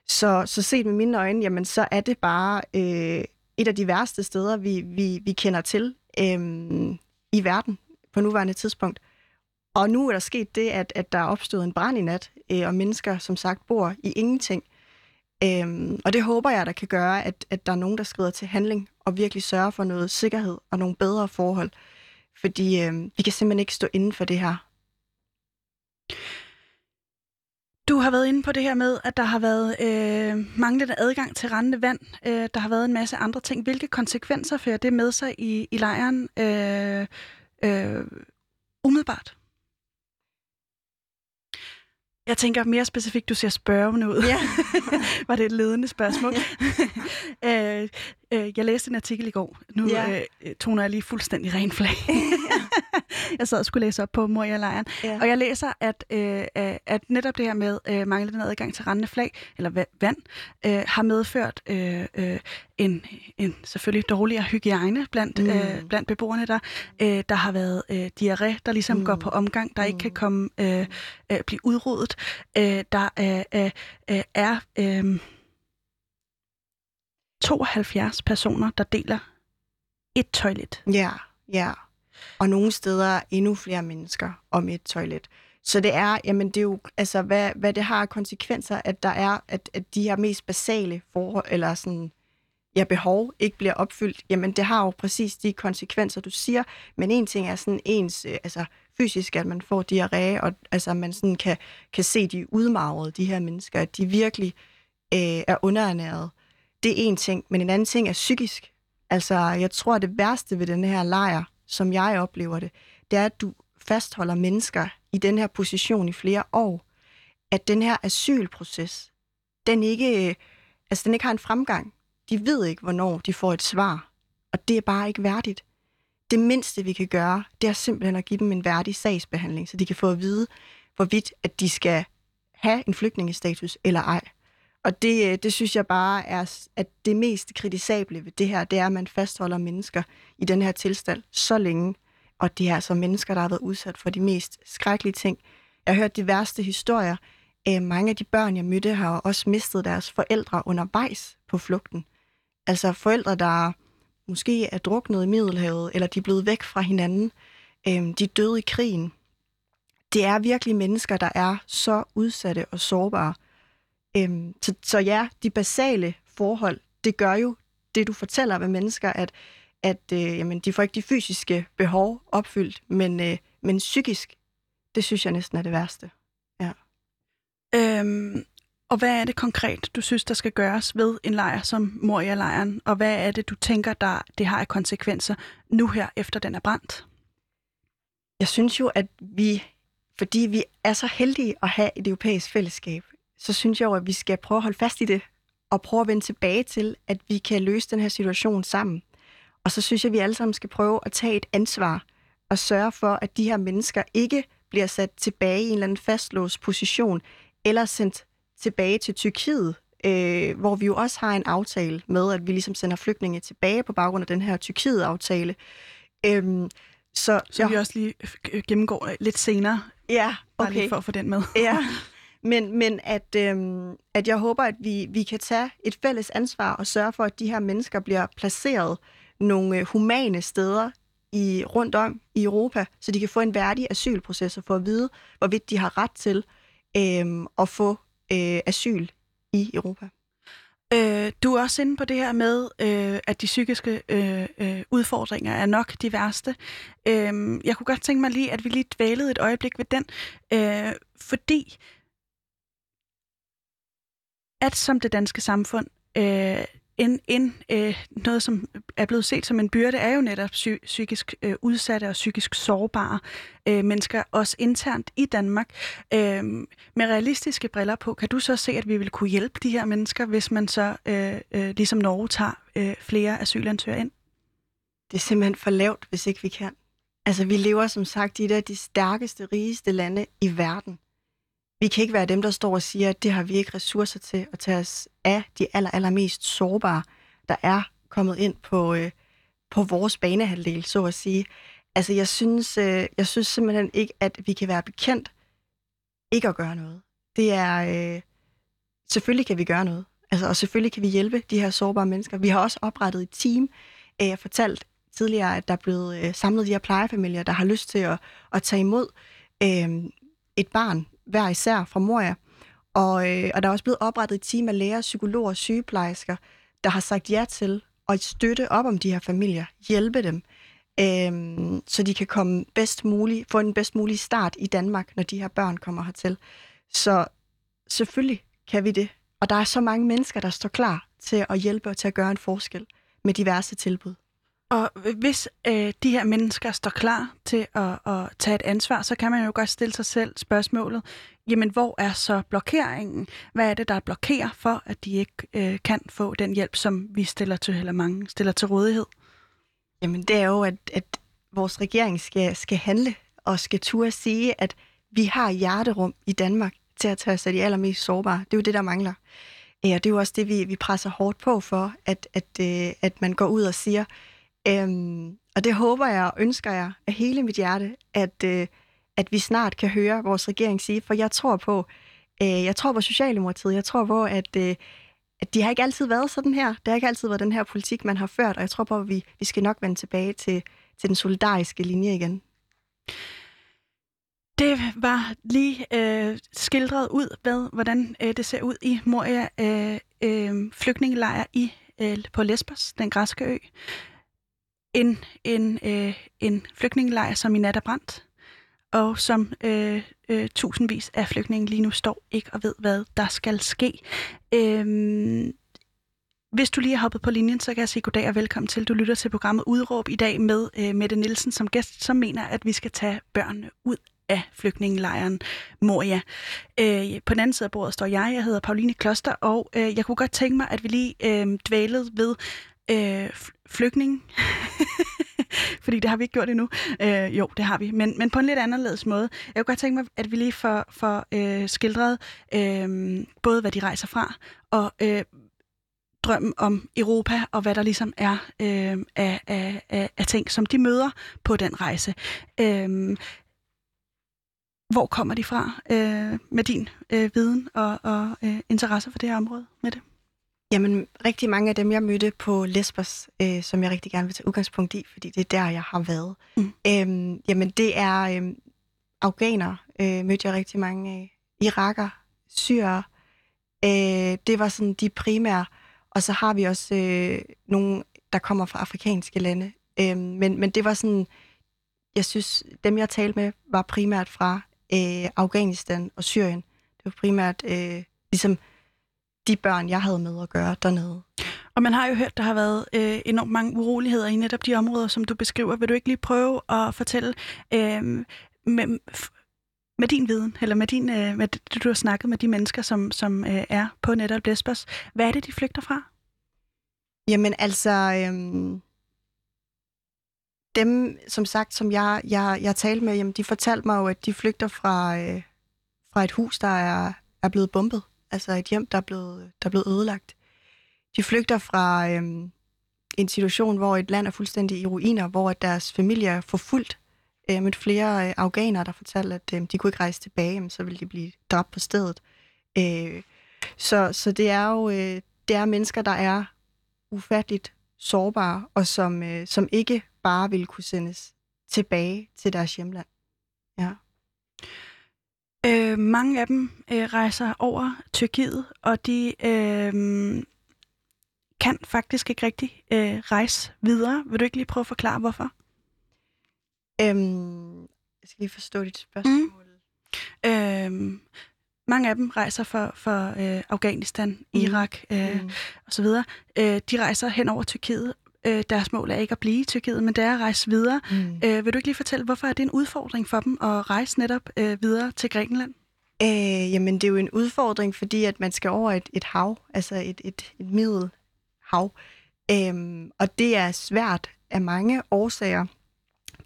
Så, så set med mine øjne, jamen, så er det bare øh, et af de værste steder, vi, vi, vi kender til. Øh, i verden på nuværende tidspunkt. Og nu er der sket det, at, at der er opstået en brand i nat, øh, og mennesker, som sagt, bor i ingenting. Øhm, og det håber jeg, der kan gøre, at, at der er nogen, der skrider til handling og virkelig sørger for noget sikkerhed og nogle bedre forhold. Fordi øh, vi kan simpelthen ikke stå inden for det her. Du har været inde på det her med, at der har været øh, manglende adgang til rendende vand. Øh, der har været en masse andre ting. Hvilke konsekvenser fører det med sig i, i lejren øh, øh, umiddelbart? Jeg tænker mere specifikt, du ser spørgende ud. Ja. Var det et ledende spørgsmål? øh, øh, jeg læste en artikel i går. Nu Ja. øh, toner jeg lige fuldstændig ren flag. jeg sad og skulle læse op på Moria-lejren. Ja. Og jeg læser, at, øh, øh, at netop det her med øh, manglende adgang til rendende flag, eller va- vand, øh, har medført øh, øh, en, en selvfølgelig dårligere hygiejne blandt, mm. Mm. øh, blandt beboerne der. Øh, der har været øh, diarré, der ligesom mm. Går på omgang, der mm. ikke kan Mm. komme øh, øh, blive udryddet. Øh, der øh, øh, øh, er øh, 72 personer, der deler et toilet. Ja, ja. Og nogle steder endnu flere mennesker om et toilet. Så det er, jamen det er jo, altså hvad, hvad det har af konsekvenser, at der er, at, at de her mest basale forhold, eller sådan, ja, behov ikke bliver opfyldt, jamen det har jo præcis de konsekvenser, du siger. Men en ting er sådan ens, øh, altså fysisk, at man får diarré, og altså man sådan kan, kan se de udmagrede, de her mennesker, at de virkelig øh, er underernæret. Det er en ting, men en anden ting er psykisk. Altså, jeg tror, det værste ved den her lejr, som jeg oplever det, det er, at du fastholder mennesker i den her position i flere år. At den her asylproces, den ikke, øh, altså, den ikke har en fremgang. De ved ikke, hvornår de får et svar. Og det er bare ikke værdigt. Det mindste, vi kan gøre, det er simpelthen at give dem en værdig sagsbehandling, så de kan få at vide, hvorvidt at de skal have en flygtningestatus eller ej. Og det, øh, det synes jeg bare er, at det mest kritisable ved det her, det er, at man fastholder mennesker i den her tilstand så længe. Og det er altså mennesker, der har været udsat for de mest skrækkelige ting. Jeg har hørt de værste historier. Øh, mange af de børn, jeg mødte, har også mistet deres forældre undervejs på flugten. Altså forældre, der måske er druknet i Middelhavet, eller de er blevet væk fra hinanden. Øh, de døde i krigen. Det er virkelig mennesker, der er så udsatte og sårbare. Øhm, så, så ja, de basale forhold, det gør jo det, du fortæller ved mennesker, at, at øh, jamen, de får ikke de fysiske behov opfyldt, men, øh, men psykisk, det synes jeg næsten er det værste. Øhm, og hvad er det konkret, du synes, der skal gøres ved en lejr som Moria-lejren? Og hvad er det, du tænker, der det har af konsekvenser nu her, efter den er brændt? Jeg synes jo, at vi, fordi vi er så heldige at have et europæisk fællesskab, så synes jeg jo, at vi skal prøve at holde fast i det, og prøve at vende tilbage til, at vi kan løse den her situation sammen. Og så synes jeg, at vi alle sammen skal prøve at tage et ansvar og sørge for, at de her mennesker ikke bliver sat tilbage i en eller anden fastlåst position, eller sendt tilbage til Tyrkiet, øh, hvor vi jo også har en aftale med, at vi ligesom sender flygtninge tilbage på baggrund af den her Tyrkiet-aftale. Øhm, så, Som vi også lige gennemgår lidt senere, Ja, bare okay. lige for at få den med. Ja, men, men at, øhm, at jeg håber, at vi, vi kan tage et fælles ansvar og sørge for, at de her mennesker bliver placeret nogle øh, humane steder i rundt om i Europa, så de kan få en værdig asylproces og få at vide, hvorvidt de har ret til øhm, at få øh, asyl i Europa. Øh, du er også inde på det her med, øh, at de psykiske øh, øh, udfordringer er nok de værste. Øh, jeg kunne godt tænke mig lige, at vi lige dvælede et øjeblik ved den, øh, fordi at som det danske samfund, øh, en, en, øh, noget, som er blevet set som en byrde, er jo netop psy- psykisk øh, udsatte og psykisk sårbare øh, mennesker, også internt i Danmark. Øh, med realistiske briller på, kan du så se, at vi vil kunne hjælpe de her mennesker, hvis man så, øh, øh, ligesom Norge, tager øh, flere asylansøgere ind? Det er simpelthen for lavt, hvis ikke vi kan. Altså, vi lever som sagt i et af de stærkeste, rigeste lande i verden. Vi kan ikke være dem, der står og siger, at det har vi ikke ressourcer til at tage os af de aller, allermest sårbare, der er kommet ind på, øh, på vores banehalvdel, så at sige. Altså, jeg synes, øh, jeg synes simpelthen ikke, at vi kan være bekendt ikke at gøre noget. Det er... Øh, selvfølgelig kan vi gøre noget. Altså, og selvfølgelig kan vi hjælpe de her sårbare mennesker. Vi har også oprettet et team. Øh, Jeg fortalt tidligere, at der er blevet øh, samlet de her plejefamilier, der har lyst til at, at tage imod øh, et barn hver især fra Moria. Og, øh, og der er også blevet oprettet et team af læger, psykologer og sygeplejersker, der har sagt ja til at støtte op om de her familier, hjælpe dem, øh, så de kan komme bedst muligt, få en bedst mulig start i Danmark, når de her børn kommer hertil. Så selvfølgelig kan vi det. Og der er så mange mennesker, der står klar til at hjælpe og til at gøre en forskel med diverse tilbud. Og hvis øh, de her mennesker står klar til at, at tage et ansvar, så kan man jo godt stille sig selv spørgsmålet, jamen hvor er så blokeringen? Hvad er det, der blokerer for, at de ikke øh, kan få den hjælp, som vi stiller til, eller mange stiller til rådighed? Jamen det er jo, at, at vores regering skal, skal handle og skal turde sige, at vi har hjerterum i Danmark til at tage os af de allermest sårbare. Det er jo det, der mangler. Øh, ja, det er jo også det, vi, vi presser hårdt på for, at, at, øh, at man går ud og siger. Øhm, og det håber jeg og ønsker jeg af hele mit hjerte, at, øh, at vi snart kan høre vores regering sige, for jeg tror på, øh, jeg tror på Socialdemokratiet, jeg tror på, at, øh, at de har ikke altid været sådan her. Det har ikke altid været den her politik, man har ført, og jeg tror på, at vi, vi skal nok vende tilbage til, til den solidariske linje igen. Det var lige øh, skildret ud hvad, hvordan øh, det ser ud i Moria øh, øh, flygtningelejr i øh, på Lesbos, den græske ø. En, en, øh, en flygtningelejr, som i nat er brændt, og som øh, øh, tusindvis af flygtninge lige nu står ikke og ved, hvad der skal ske. Øh, hvis du lige har hoppet på linjen, så kan jeg sige goddag og velkommen til. Du lytter til programmet Udråb i dag med øh, Mette Nielsen som gæst, som mener, at vi skal tage børnene ud af flygtningelejren Moria. Øh, på den anden side af bordet står jeg. Jeg hedder Pauline Kloster, og øh, jeg kunne godt tænke mig, at vi lige øh, dvælede ved øh, flygtning. Fordi det har vi ikke gjort endnu. Øh, jo, det har vi, men, men på en lidt anderledes måde. Jeg kunne godt tænke mig, at vi lige får, får øh, skildret øh, både, hvad de rejser fra, og øh, drømmen om Europa, og hvad der ligesom er øh, af, af, af, af ting, som de møder på den rejse. Øh, hvor kommer de fra øh, med din øh, viden og, og øh, interesse for det her område med det? Jamen, rigtig mange af dem, jeg mødte på Lesbos, øh, som jeg rigtig gerne vil tage udgangspunkt i, fordi det er der, jeg har været. Mm. Øhm, jamen, det er øh, afghaner, øh, mødte jeg rigtig mange af. Iraker, syrer. Øh, det var sådan de primære. Og så har vi også øh, nogle, der kommer fra afrikanske lande. Øh, men, men det var sådan, jeg synes, dem jeg talte med, var primært fra øh, Afghanistan og Syrien. Det var primært øh, ligesom de børn, jeg havde med at gøre dernede. Og man har jo hørt, der har været øh, enormt mange uroligheder i netop de områder, som du beskriver. Vil du ikke lige prøve at fortælle øh, med, med din viden, eller med, din, øh, med det, du har snakket med de mennesker, som, som øh, er på netop Lesbos. Hvad er det, de flygter fra? Jamen altså, øh, dem, som sagt, som jeg, jeg, jeg talte med, jamen, de fortalte mig jo, at de flygter fra, øh, fra et hus, der er, er blevet bombet. Altså et hjem, der er blevet, der er blevet ødelagt. De flygter fra øh, en situation, hvor et land er fuldstændig i ruiner, hvor deres familie er forfulgt. Øh, Jeg mødte flere øh, afghanere, der fortalte, at øh, de kunne ikke rejse tilbage, men så ville de blive dræbt på stedet. Øh, så, så det er jo øh, det er mennesker, der er ufatteligt sårbare, og som, øh, som ikke bare vil kunne sendes tilbage til deres hjemland. Ja. Øh, mange af dem øh, rejser over Tyrkiet, og de øh, kan faktisk ikke rigtig øh, rejse videre. Vil du ikke lige prøve at forklare, hvorfor? Øhm, jeg skal lige forstå dit spørgsmål. Mm. Øh, mange af dem rejser for, for øh, Afghanistan, mm. Irak øh, mm. osv. Øh, de rejser hen over Tyrkiet. Øh, deres mål er ikke at blive i Tyrkiet, men det er at rejse videre. Mm. Øh, vil du ikke lige fortælle, hvorfor er det en udfordring for dem at rejse netop øh, videre til Grækenland? Øh, jamen, det er jo en udfordring, fordi at man skal over et, et hav, altså et, et, et middelhav. Øhm, og det er svært af mange årsager.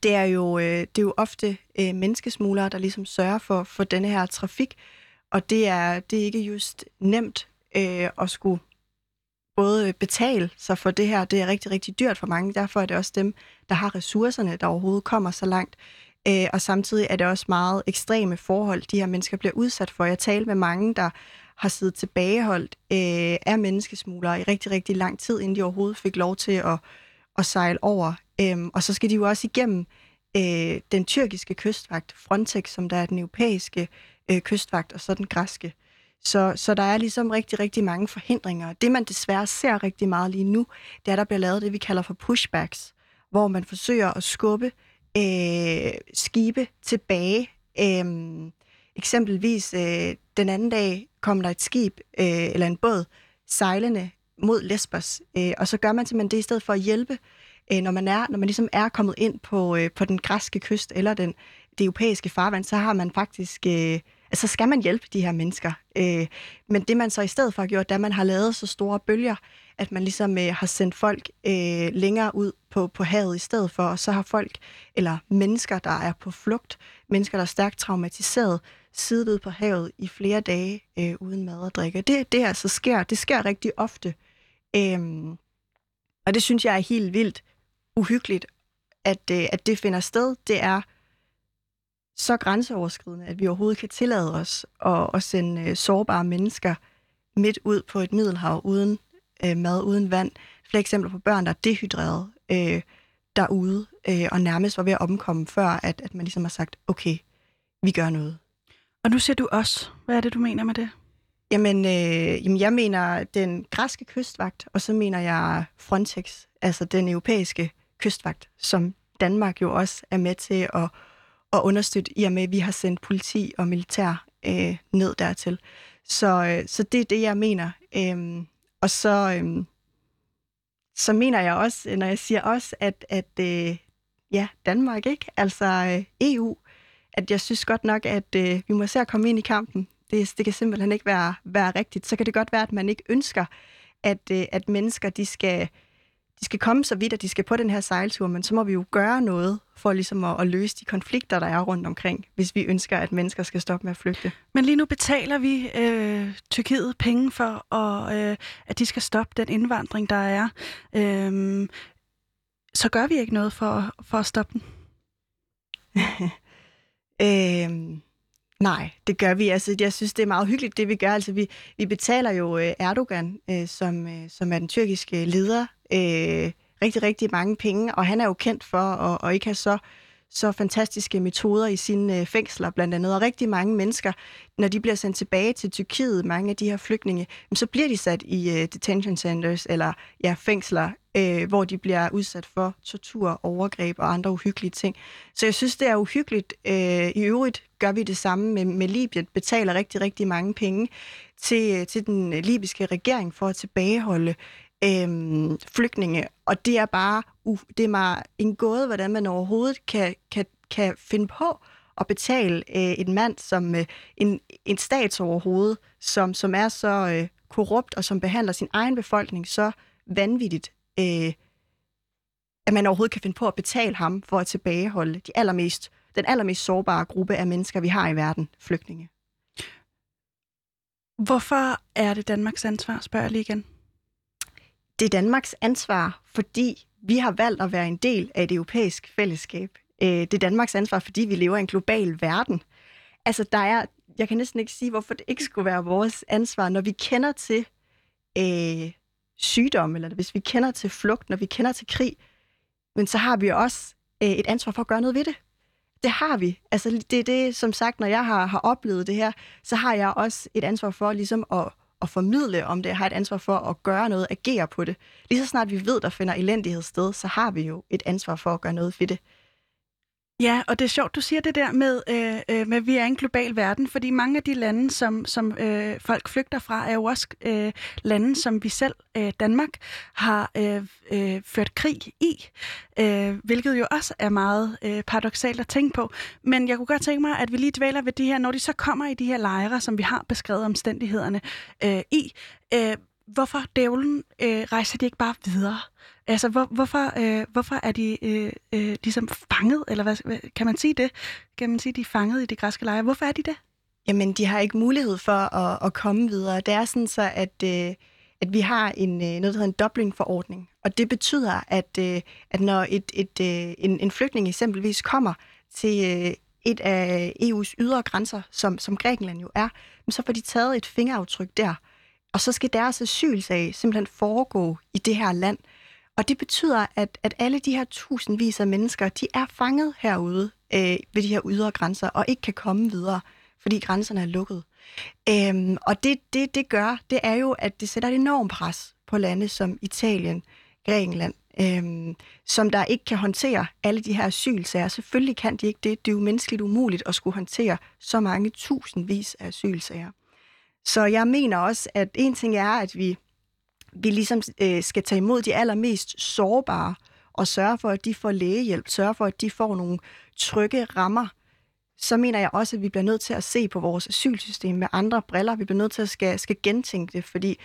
Det er jo, øh, det er jo ofte øh, menneskesmuglere, der ligesom sørger for, for denne her trafik, og det er, det er ikke just nemt øh, at skulle både øh, betale sig for det her, det er rigtig, rigtig dyrt for mange, derfor er det også dem, der har ressourcerne, der overhovedet kommer så langt. Øh, og samtidig er det også meget ekstreme forhold, de her mennesker bliver udsat for. Jeg talte med mange, der har siddet tilbageholdt øh, af menneskesmuglere i rigtig, rigtig lang tid, inden de overhovedet fik lov til at, at sejle over. Øhm, og så skal de jo også igennem øh, den tyrkiske kystvagt, Frontex, som der er den europæiske øh, kystvagt, og så den græske. Så, så der er ligesom rigtig, rigtig mange forhindringer. Det, man desværre ser rigtig meget lige nu, det er, at der bliver lavet det, vi kalder for pushbacks, hvor man forsøger at skubbe øh, skibe tilbage. Øh, eksempelvis øh, den anden dag kom der et skib øh, eller en båd sejlende mod Lesbos, øh, og så gør man simpelthen det i stedet for at hjælpe Øh, når, man er, når man ligesom er kommet ind på, øh, på den græske kyst eller den, det europæiske farvand, så har man faktisk... Øh, altså skal man hjælpe de her mennesker. Øh, men det man så i stedet for har gjort, da man har lavet så store bølger, at man ligesom øh, har sendt folk øh, længere ud på, på havet i stedet for, og så har folk, eller mennesker, der er på flugt, mennesker, der er stærkt traumatiseret, siddet på havet i flere dage øh, uden mad og drikke. Det, det altså sker, det sker rigtig ofte. Øhm, og det synes jeg er helt vildt uhyggeligt, at, øh, at det finder sted. Det er så grænseoverskridende, at vi overhovedet kan tillade os at, at sende øh, sårbare mennesker midt ud på et middelhav uden øh, mad, uden vand. Flere eksempler på børn, der er dehydreret øh, derude, øh, og nærmest var ved at omkomme, før at, at man ligesom har sagt, okay, vi gør noget. Og nu siger du også. Hvad er det, du mener med det? Jamen, øh, jamen, jeg mener den græske kystvagt, og så mener jeg Frontex, altså den europæiske kystvagt, som Danmark jo også er med til at, at understøtte, i og med, at vi har sendt politi og militær øh, ned dertil. Så, øh, så det er det, jeg mener. Øhm, og så, øhm, så mener jeg også, når jeg siger også, at, at øh, ja, Danmark, ikke? Altså øh, EU, at jeg synes godt nok, at øh, vi må se at komme ind i kampen. Det, det kan simpelthen ikke være, være rigtigt. Så kan det godt være, at man ikke ønsker, at, øh, at mennesker de skal, de skal komme så vidt, at de skal på den her sejltur, men så må vi jo gøre noget for ligesom at, at løse de konflikter, der er rundt omkring, hvis vi ønsker, at mennesker skal stoppe med at flygte. Men lige nu betaler vi øh, Tyrkiet penge for, og, øh, at de skal stoppe den indvandring, der er. Øh, så gør vi ikke noget for, for at stoppe den. øh, nej, det gør vi. Altså, jeg synes, det er meget hyggeligt, det vi gør. Altså, vi, vi betaler jo øh, Erdogan, øh, som, øh, som er den tyrkiske leder, øh, rigtig, rigtig mange penge, og han er jo kendt for at, at ikke have så så fantastiske metoder i sine øh, fængsler blandt andet. Og rigtig mange mennesker, når de bliver sendt tilbage til Tyrkiet, mange af de her flygtninge, så bliver de sat i øh, detention centers eller ja, fængsler, øh, hvor de bliver udsat for tortur, overgreb og andre uhyggelige ting. Så jeg synes, det er uhyggeligt. Øh, I øvrigt gør vi det samme med, med Libyen, betaler rigtig, rigtig mange penge til, øh, til den libyske regering for at tilbageholde øhm, flygtninge, og det er bare uh, det er mig en gåde, hvordan man overhovedet kan, kan, kan finde på at betale øh, en mand som øh, en, en statsoverhoved, som, som er så øh, korrupt og som behandler sin egen befolkning så vanvittigt, øh, at man overhovedet kan finde på at betale ham for at tilbageholde de allermest, den allermest sårbare gruppe af mennesker, vi har i verden, flygtninge. Hvorfor er det Danmarks ansvar, spørger jeg lige igen? Det er Danmarks ansvar, fordi vi har valgt at være en del af et europæisk fællesskab. Øh, det er Danmarks ansvar, fordi vi lever i en global verden. Altså, der er, jeg kan næsten ikke sige, hvorfor det ikke skulle være vores ansvar, når vi kender til øh, sygdom, eller hvis vi kender til flugt, når vi kender til krig, men så har vi også øh, et ansvar for at gøre noget ved det. Det har vi. Altså, det er det, som sagt, når jeg har, har oplevet det her, så har jeg også et ansvar for ligesom at at formidle om det, har et ansvar for at gøre noget, agere på det. Lige så snart vi ved, der finder elendighed sted, så har vi jo et ansvar for at gøre noget ved det. Ja, og det er sjovt, du siger det der med, øh, øh med at vi er en global verden, fordi mange af de lande, som, som øh, folk flygter fra, er jo også øh, lande, som vi selv, øh, Danmark, har øh, øh, ført krig i, øh, hvilket jo også er meget øh, paradoxalt at tænke på. Men jeg kunne godt tænke mig, at vi lige dvæler ved det her, når de så kommer i de her lejre, som vi har beskrevet omstændighederne øh, i, øh, hvorfor dævlen øh, rejser de ikke bare videre? Altså, hvor, hvorfor, øh, hvorfor er de øh, øh, ligesom fanget, eller hvad, kan man sige det? Kan man sige, de er fanget i de græske lejre? Hvorfor er de det? Jamen, de har ikke mulighed for at, at komme videre. Det er sådan så, at, øh, at vi har en, øh, noget, der hedder en Dublin-forordning. Og det betyder, at, øh, at når et, et, øh, en, en flygtning eksempelvis kommer til øh, et af EU's ydre grænser, som, som Grækenland jo er, så får de taget et fingeraftryk der. Og så skal deres asylsag simpelthen foregå i det her land. Og det betyder, at, at alle de her tusindvis af mennesker, de er fanget herude øh, ved de her ydre grænser, og ikke kan komme videre, fordi grænserne er lukket. Øhm, og det, det, det gør, det er jo, at det sætter et enormt pres på lande som Italien, Grækenland, øhm, som der ikke kan håndtere alle de her asylsager. Selvfølgelig kan de ikke det. Det er jo menneskeligt umuligt at skulle håndtere så mange tusindvis af asylsager. Så jeg mener også, at en ting er, at vi, vi ligesom øh, skal tage imod de allermest sårbare og sørge for, at de får lægehjælp, sørge for, at de får nogle trygge rammer, så mener jeg også, at vi bliver nødt til at se på vores asylsystem med andre briller. Vi bliver nødt til at skal, skal gentænke det, fordi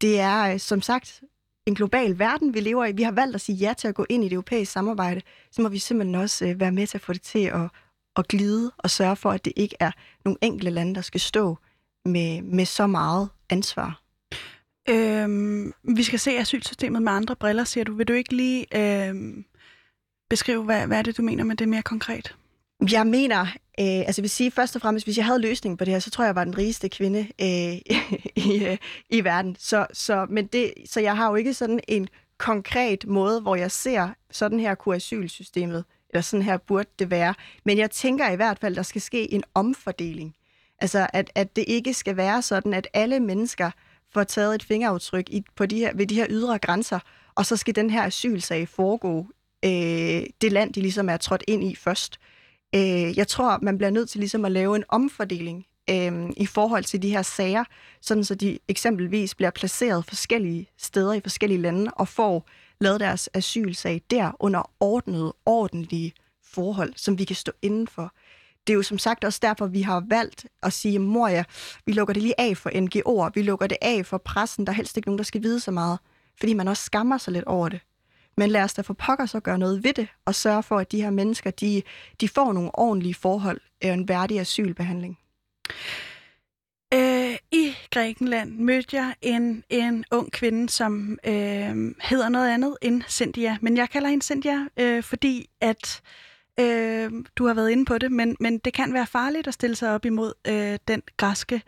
det er øh, som sagt en global verden, vi lever i. Vi har valgt at sige ja til at gå ind i det europæiske samarbejde. Så må vi simpelthen også øh, være med til at få det til at, at glide og sørge for, at det ikke er nogle enkelte lande, der skal stå med, med så meget ansvar. Øhm, vi skal se asylsystemet med andre briller, siger du. Vil du ikke lige øhm, beskrive, hvad, hvad er det, du mener med det mere konkret? Jeg mener, øh, altså jeg vil sige først og fremmest, hvis jeg havde løsning på det her, så tror jeg, jeg var den rigeste kvinde øh, i, øh, i verden. Så, så, men det, så jeg har jo ikke sådan en konkret måde, hvor jeg ser, sådan her kunne asylsystemet, eller sådan her burde det være. Men jeg tænker i hvert fald, der skal ske en omfordeling. Altså, at, at det ikke skal være sådan, at alle mennesker får taget et fingeraftryk i, på de her, ved de her ydre grænser, og så skal den her asylsag foregå øh, det land, de ligesom er trådt ind i først. Øh, jeg tror, man bliver nødt til ligesom at lave en omfordeling øh, i forhold til de her sager, sådan så de eksempelvis bliver placeret forskellige steder i forskellige lande og får lavet deres asylsag der under ordnede, ordentlige forhold, som vi kan stå indenfor. Det er jo som sagt også derfor, vi har valgt at sige, Moria, vi lukker det lige af for NGO'er, vi lukker det af for pressen, der er helst ikke nogen, der skal vide så meget, fordi man også skammer sig lidt over det. Men lad os da for pokker så gøre noget ved det, og sørge for, at de her mennesker, de, de får nogle ordentlige forhold og en værdig asylbehandling. Øh, I Grækenland mødte jeg en, en ung kvinde, som øh, hedder noget andet end Cynthia. Men jeg kalder hende Cynthia, øh, fordi at øh, Øh, du har været inde på det, men, men det kan være farligt at stille sig op imod øh, den græske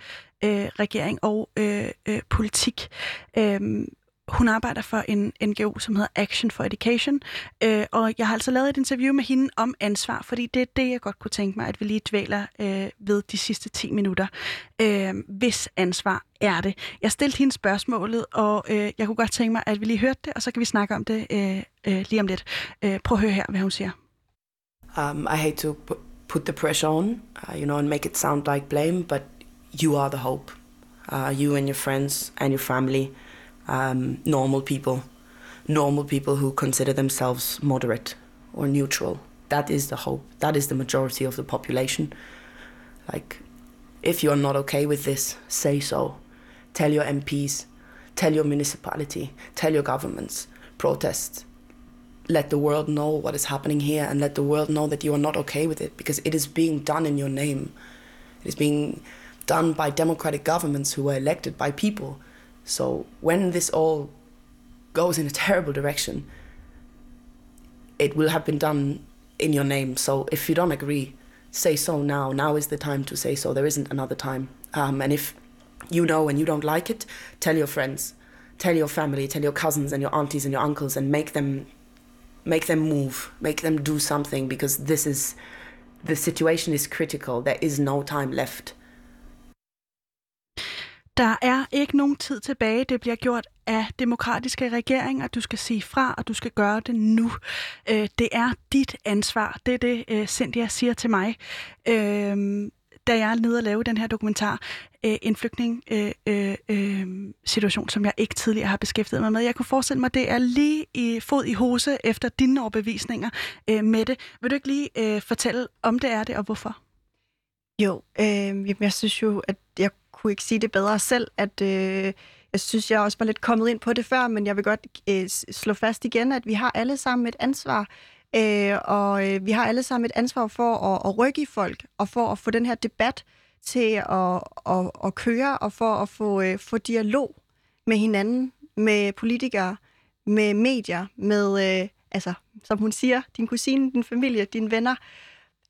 øh, regering og øh, øh, politik. Øh, hun arbejder for en NGO, som hedder Action for Education, øh, og jeg har altså lavet et interview med hende om ansvar, fordi det er det, jeg godt kunne tænke mig, at vi lige dvæler øh, ved de sidste 10 minutter. Øh, hvis ansvar er det? Jeg stillede hende spørgsmålet, og øh, jeg kunne godt tænke mig, at vi lige hørte det, og så kan vi snakke om det øh, øh, lige om lidt. Øh, prøv at høre her, hvad hun siger. Um, I hate to put the pressure on, uh, you know, and make it sound like blame, but you are the hope. Uh, you and your friends and your family – um, normal people, normal people who consider themselves moderate or neutral. That is the hope. That is the majority of the population. Like, if you're not okay with this, say so. Tell your MPs, tell your municipality, tell your governments, protest. Let the world know what is happening here and let the world know that you are not okay with it because it is being done in your name. It is being done by democratic governments who were elected by people so when this all goes in a terrible direction, it will have been done in your name. So if you don't agree, say so now. Now is the time to say so. There isn't another time. Um, and if you know and you don't like it, tell your friends, tell your family, tell your cousins and your aunties and your uncles, and make them make them move, make them do something because this is the situation is critical. There is no time left. Der er ikke nogen tid tilbage. Det bliver gjort af demokratiske regeringer. Du skal sige fra, og du skal gøre det nu. Øh, det er dit ansvar. Det er det, øh, Cynthia siger til mig. Øh, da jeg er nede og lave den her dokumentar, øh, en flygtning øh, øh, øh, situation, som jeg ikke tidligere har beskæftiget mig med. Jeg kunne forestille mig, det er lige i fod i hose efter dine overbevisninger øh, med det. Vil du ikke lige øh, fortælle, om det er det, og hvorfor? Jo, øh, jeg synes jo, at jeg kunne ikke sige det bedre selv, at øh, jeg synes, jeg også var lidt kommet ind på det før, men jeg vil godt øh, slå fast igen, at vi har alle sammen et ansvar, øh, og øh, vi har alle sammen et ansvar for at, at rykke i folk, og for at få den her debat til at, at, at køre, og for at få, øh, få dialog med hinanden, med politikere, med medier, med, øh, altså, som hun siger, din kusine, din familie, dine venner,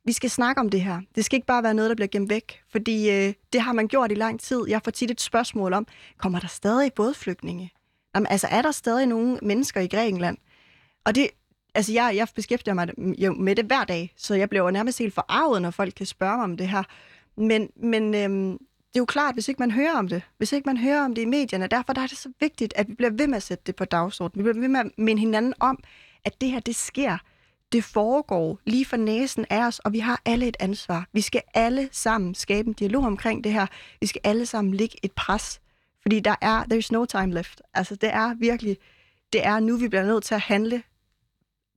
vi skal snakke om det her. Det skal ikke bare være noget, der bliver gemt væk, fordi øh, det har man gjort i lang tid. Jeg får tit et spørgsmål om, kommer der stadig bådflygtninge? Jamen, altså, er der stadig nogle mennesker i Grækenland? Og det, altså, jeg, jeg beskæftiger mig jo med det hver dag, så jeg bliver nærmest helt forarvet, når folk kan spørge mig om det her. Men, men øhm, det er jo klart, hvis ikke man hører om det, hvis ikke man hører om det i medierne, derfor der er det så vigtigt, at vi bliver ved med at sætte det på dagsordenen. Vi bliver ved med at minde hinanden om, at det her, det sker det foregår lige for næsen af os, og vi har alle et ansvar. Vi skal alle sammen skabe en dialog omkring det her. Vi skal alle sammen lægge et pres, fordi der er, there is no time left. Altså, det er virkelig, det er nu, vi bliver nødt til at handle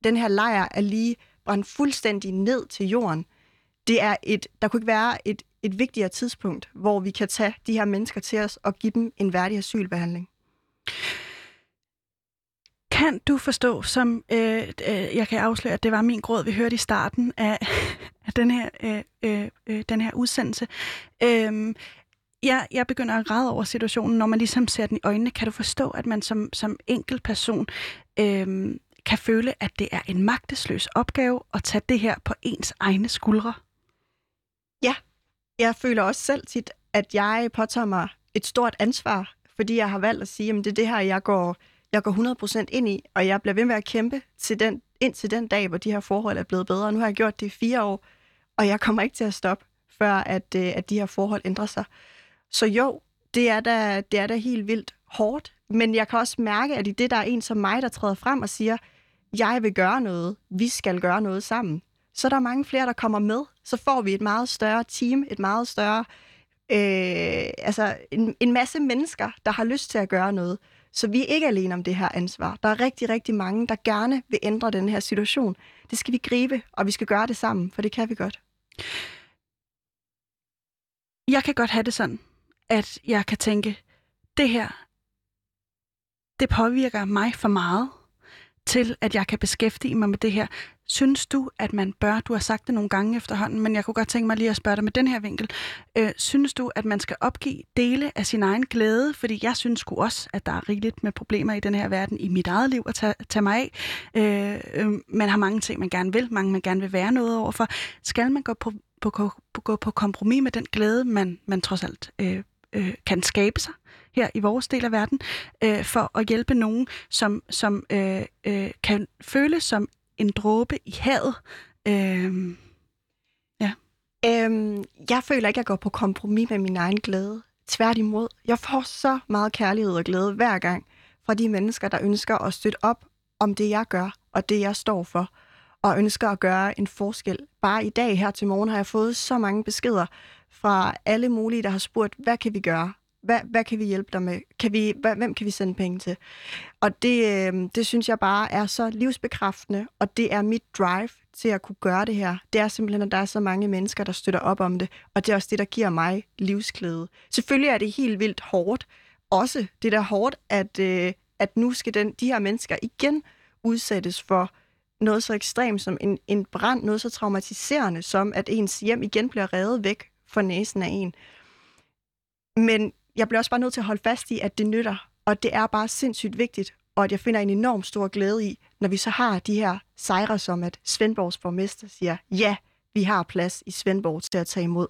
den her lejr er lige brændt fuldstændig ned til jorden. Det er et, der kunne ikke være et, et vigtigere tidspunkt, hvor vi kan tage de her mennesker til os og give dem en værdig asylbehandling. Kan du forstå, som øh, øh, jeg kan afsløre, at det var min gråd, vi hørte i starten af, af den, her, øh, øh, øh den her udsendelse. Øh, jeg, jeg begynder at græde over situationen, når man ligesom ser den i øjnene. Kan du forstå, at man som, som enkel person øh, kan føle, at det er en magtesløs opgave at tage det her på ens egne skuldre? Ja, jeg føler også selv tit, at jeg påtager mig et stort ansvar, fordi jeg har valgt at sige, at det er det her, jeg går jeg går 100% ind i, og jeg bliver ved med at kæmpe til den, indtil den dag, hvor de her forhold er blevet bedre. Nu har jeg gjort det i fire år, og jeg kommer ikke til at stoppe, før at, øh, at de her forhold ændrer sig. Så jo, det er, da, det er da helt vildt hårdt, men jeg kan også mærke, at i det, der er en som mig, der træder frem og siger, jeg vil gøre noget, vi skal gøre noget sammen, så der er mange flere, der kommer med. Så får vi et meget større team, et meget større, øh, altså en, en masse mennesker, der har lyst til at gøre noget. Så vi er ikke alene om det her ansvar. Der er rigtig, rigtig mange, der gerne vil ændre den her situation. Det skal vi gribe, og vi skal gøre det sammen, for det kan vi godt. Jeg kan godt have det sådan, at jeg kan tænke, det her, det påvirker mig for meget til, at jeg kan beskæftige mig med det her. Synes du, at man bør, du har sagt det nogle gange efterhånden, men jeg kunne godt tænke mig lige at spørge dig med den her vinkel. Øh, synes du, at man skal opgive dele af sin egen glæde? Fordi jeg synes sgu også, at der er rigeligt med problemer i den her verden, i mit eget liv at tage, tage mig af. Øh, øh, man har mange ting, man gerne vil, mange man gerne vil være noget overfor. Skal man gå på, på, på, gå på kompromis med den glæde, man, man trods alt øh, øh, kan skabe sig? Her i vores del af verden, øh, for at hjælpe nogen, som, som øh, øh, kan føles som en dråbe i havet. Øh, ja. Øhm, jeg føler ikke, at jeg går på kompromis med min egen glæde. Tværtimod. Jeg får så meget kærlighed og glæde hver gang fra de mennesker, der ønsker at støtte op om det, jeg gør, og det, jeg står for, og ønsker at gøre en forskel. Bare i dag her til morgen har jeg fået så mange beskeder fra alle mulige, der har spurgt, hvad kan vi gøre? Hvad, hvad kan vi hjælpe dig med? Kan vi, hvem kan vi sende penge til? Og det, øh, det synes jeg bare er så livsbekræftende, og det er mit drive til at kunne gøre det her. Det er simpelthen, at der er så mange mennesker, der støtter op om det, og det er også det, der giver mig livsklæde. Selvfølgelig er det helt vildt hårdt. Også det der hårdt, at, øh, at nu skal den, de her mennesker igen udsættes for noget så ekstremt som en, en brand, noget så traumatiserende som, at ens hjem igen bliver revet væk for næsen af en. Men jeg bliver også bare nødt til at holde fast i, at det nytter, og det er bare sindssygt vigtigt, og at jeg finder en enorm stor glæde i, når vi så har de her sejre, som at Svendborgs borgmester siger, ja, vi har plads i Svendborg til at tage imod.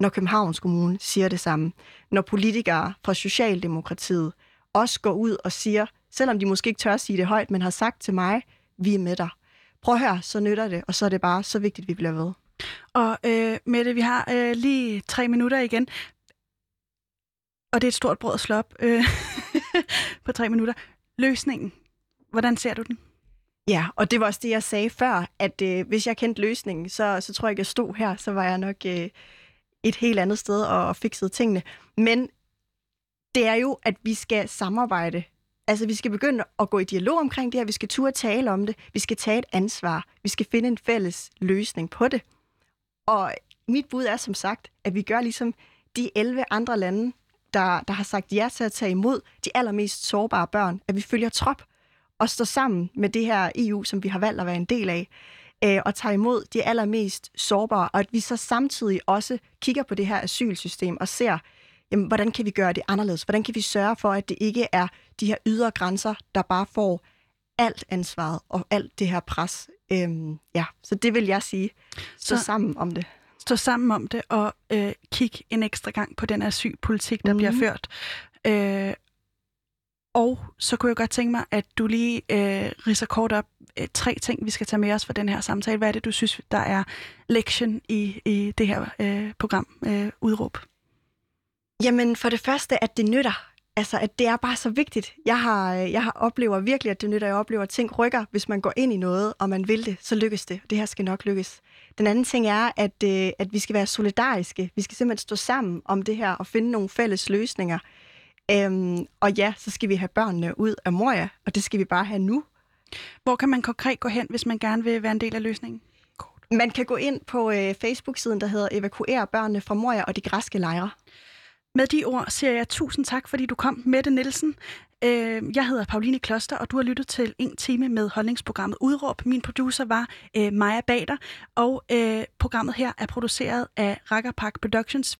Når Københavns Kommune siger det samme. Når politikere fra Socialdemokratiet også går ud og siger, selvom de måske ikke tør at sige det højt, men har sagt til mig, vi er med dig. Prøv at høre, så nytter det, og så er det bare så vigtigt, at vi bliver ved. Og øh, Mette, vi har øh, lige tre minutter igen. Og det er et stort brød at slå op øh, på tre minutter. Løsningen, hvordan ser du den? Ja, og det var også det, jeg sagde før, at øh, hvis jeg kendte løsningen, så, så tror jeg ikke, jeg stod her, så var jeg nok øh, et helt andet sted og, og fikset tingene. Men det er jo, at vi skal samarbejde. Altså, vi skal begynde at gå i dialog omkring det her, vi skal turde tale om det, vi skal tage et ansvar, vi skal finde en fælles løsning på det. Og mit bud er som sagt, at vi gør ligesom de 11 andre lande, der, der har sagt ja til at tage imod de allermest sårbare børn, at vi følger trop og står sammen med det her EU, som vi har valgt at være en del af, øh, og tager imod de allermest sårbare, og at vi så samtidig også kigger på det her asylsystem og ser, jamen, hvordan kan vi gøre det anderledes? Hvordan kan vi sørge for, at det ikke er de her ydre grænser, der bare får alt ansvaret og alt det her pres. Øhm, ja, så det vil jeg sige. Stå så, sammen om det stå sammen om det og øh, kigge en ekstra gang på den asylpolitik, der mm. bliver mhm. ført. Øh, og så kunne jeg godt tænke mig, at du lige øh, riser kort op øh, tre ting, vi skal tage med os for den her samtale. Hvad er det, du synes, der er lektion i, i det her øh, program, øh, Udråb? Jamen, for det første, at det nytter. Altså, at det er bare så vigtigt. Jeg har, øh, jeg har oplever virkelig, at det nytter. Jeg oplever, at ting rykker. Hvis man går ind i noget, og man vil det, så lykkes det. Det her skal nok lykkes. Den anden ting er, at, øh, at vi skal være solidariske. Vi skal simpelthen stå sammen om det her og finde nogle fælles løsninger. Øhm, og ja, så skal vi have børnene ud af Moria, og det skal vi bare have nu. Hvor kan man konkret gå hen, hvis man gerne vil være en del af løsningen? Man kan gå ind på øh, Facebook-siden, der hedder Evakuer børnene fra Moria og de græske lejre. Med de ord siger jeg tusind tak, fordi du kom, Mette Nielsen. Øh, jeg hedder Pauline Kloster, og du har lyttet til en time med holdningsprogrammet Udråb. Min producer var øh, Maja Bader, og øh, programmet her er produceret af Rakkerpark Productions.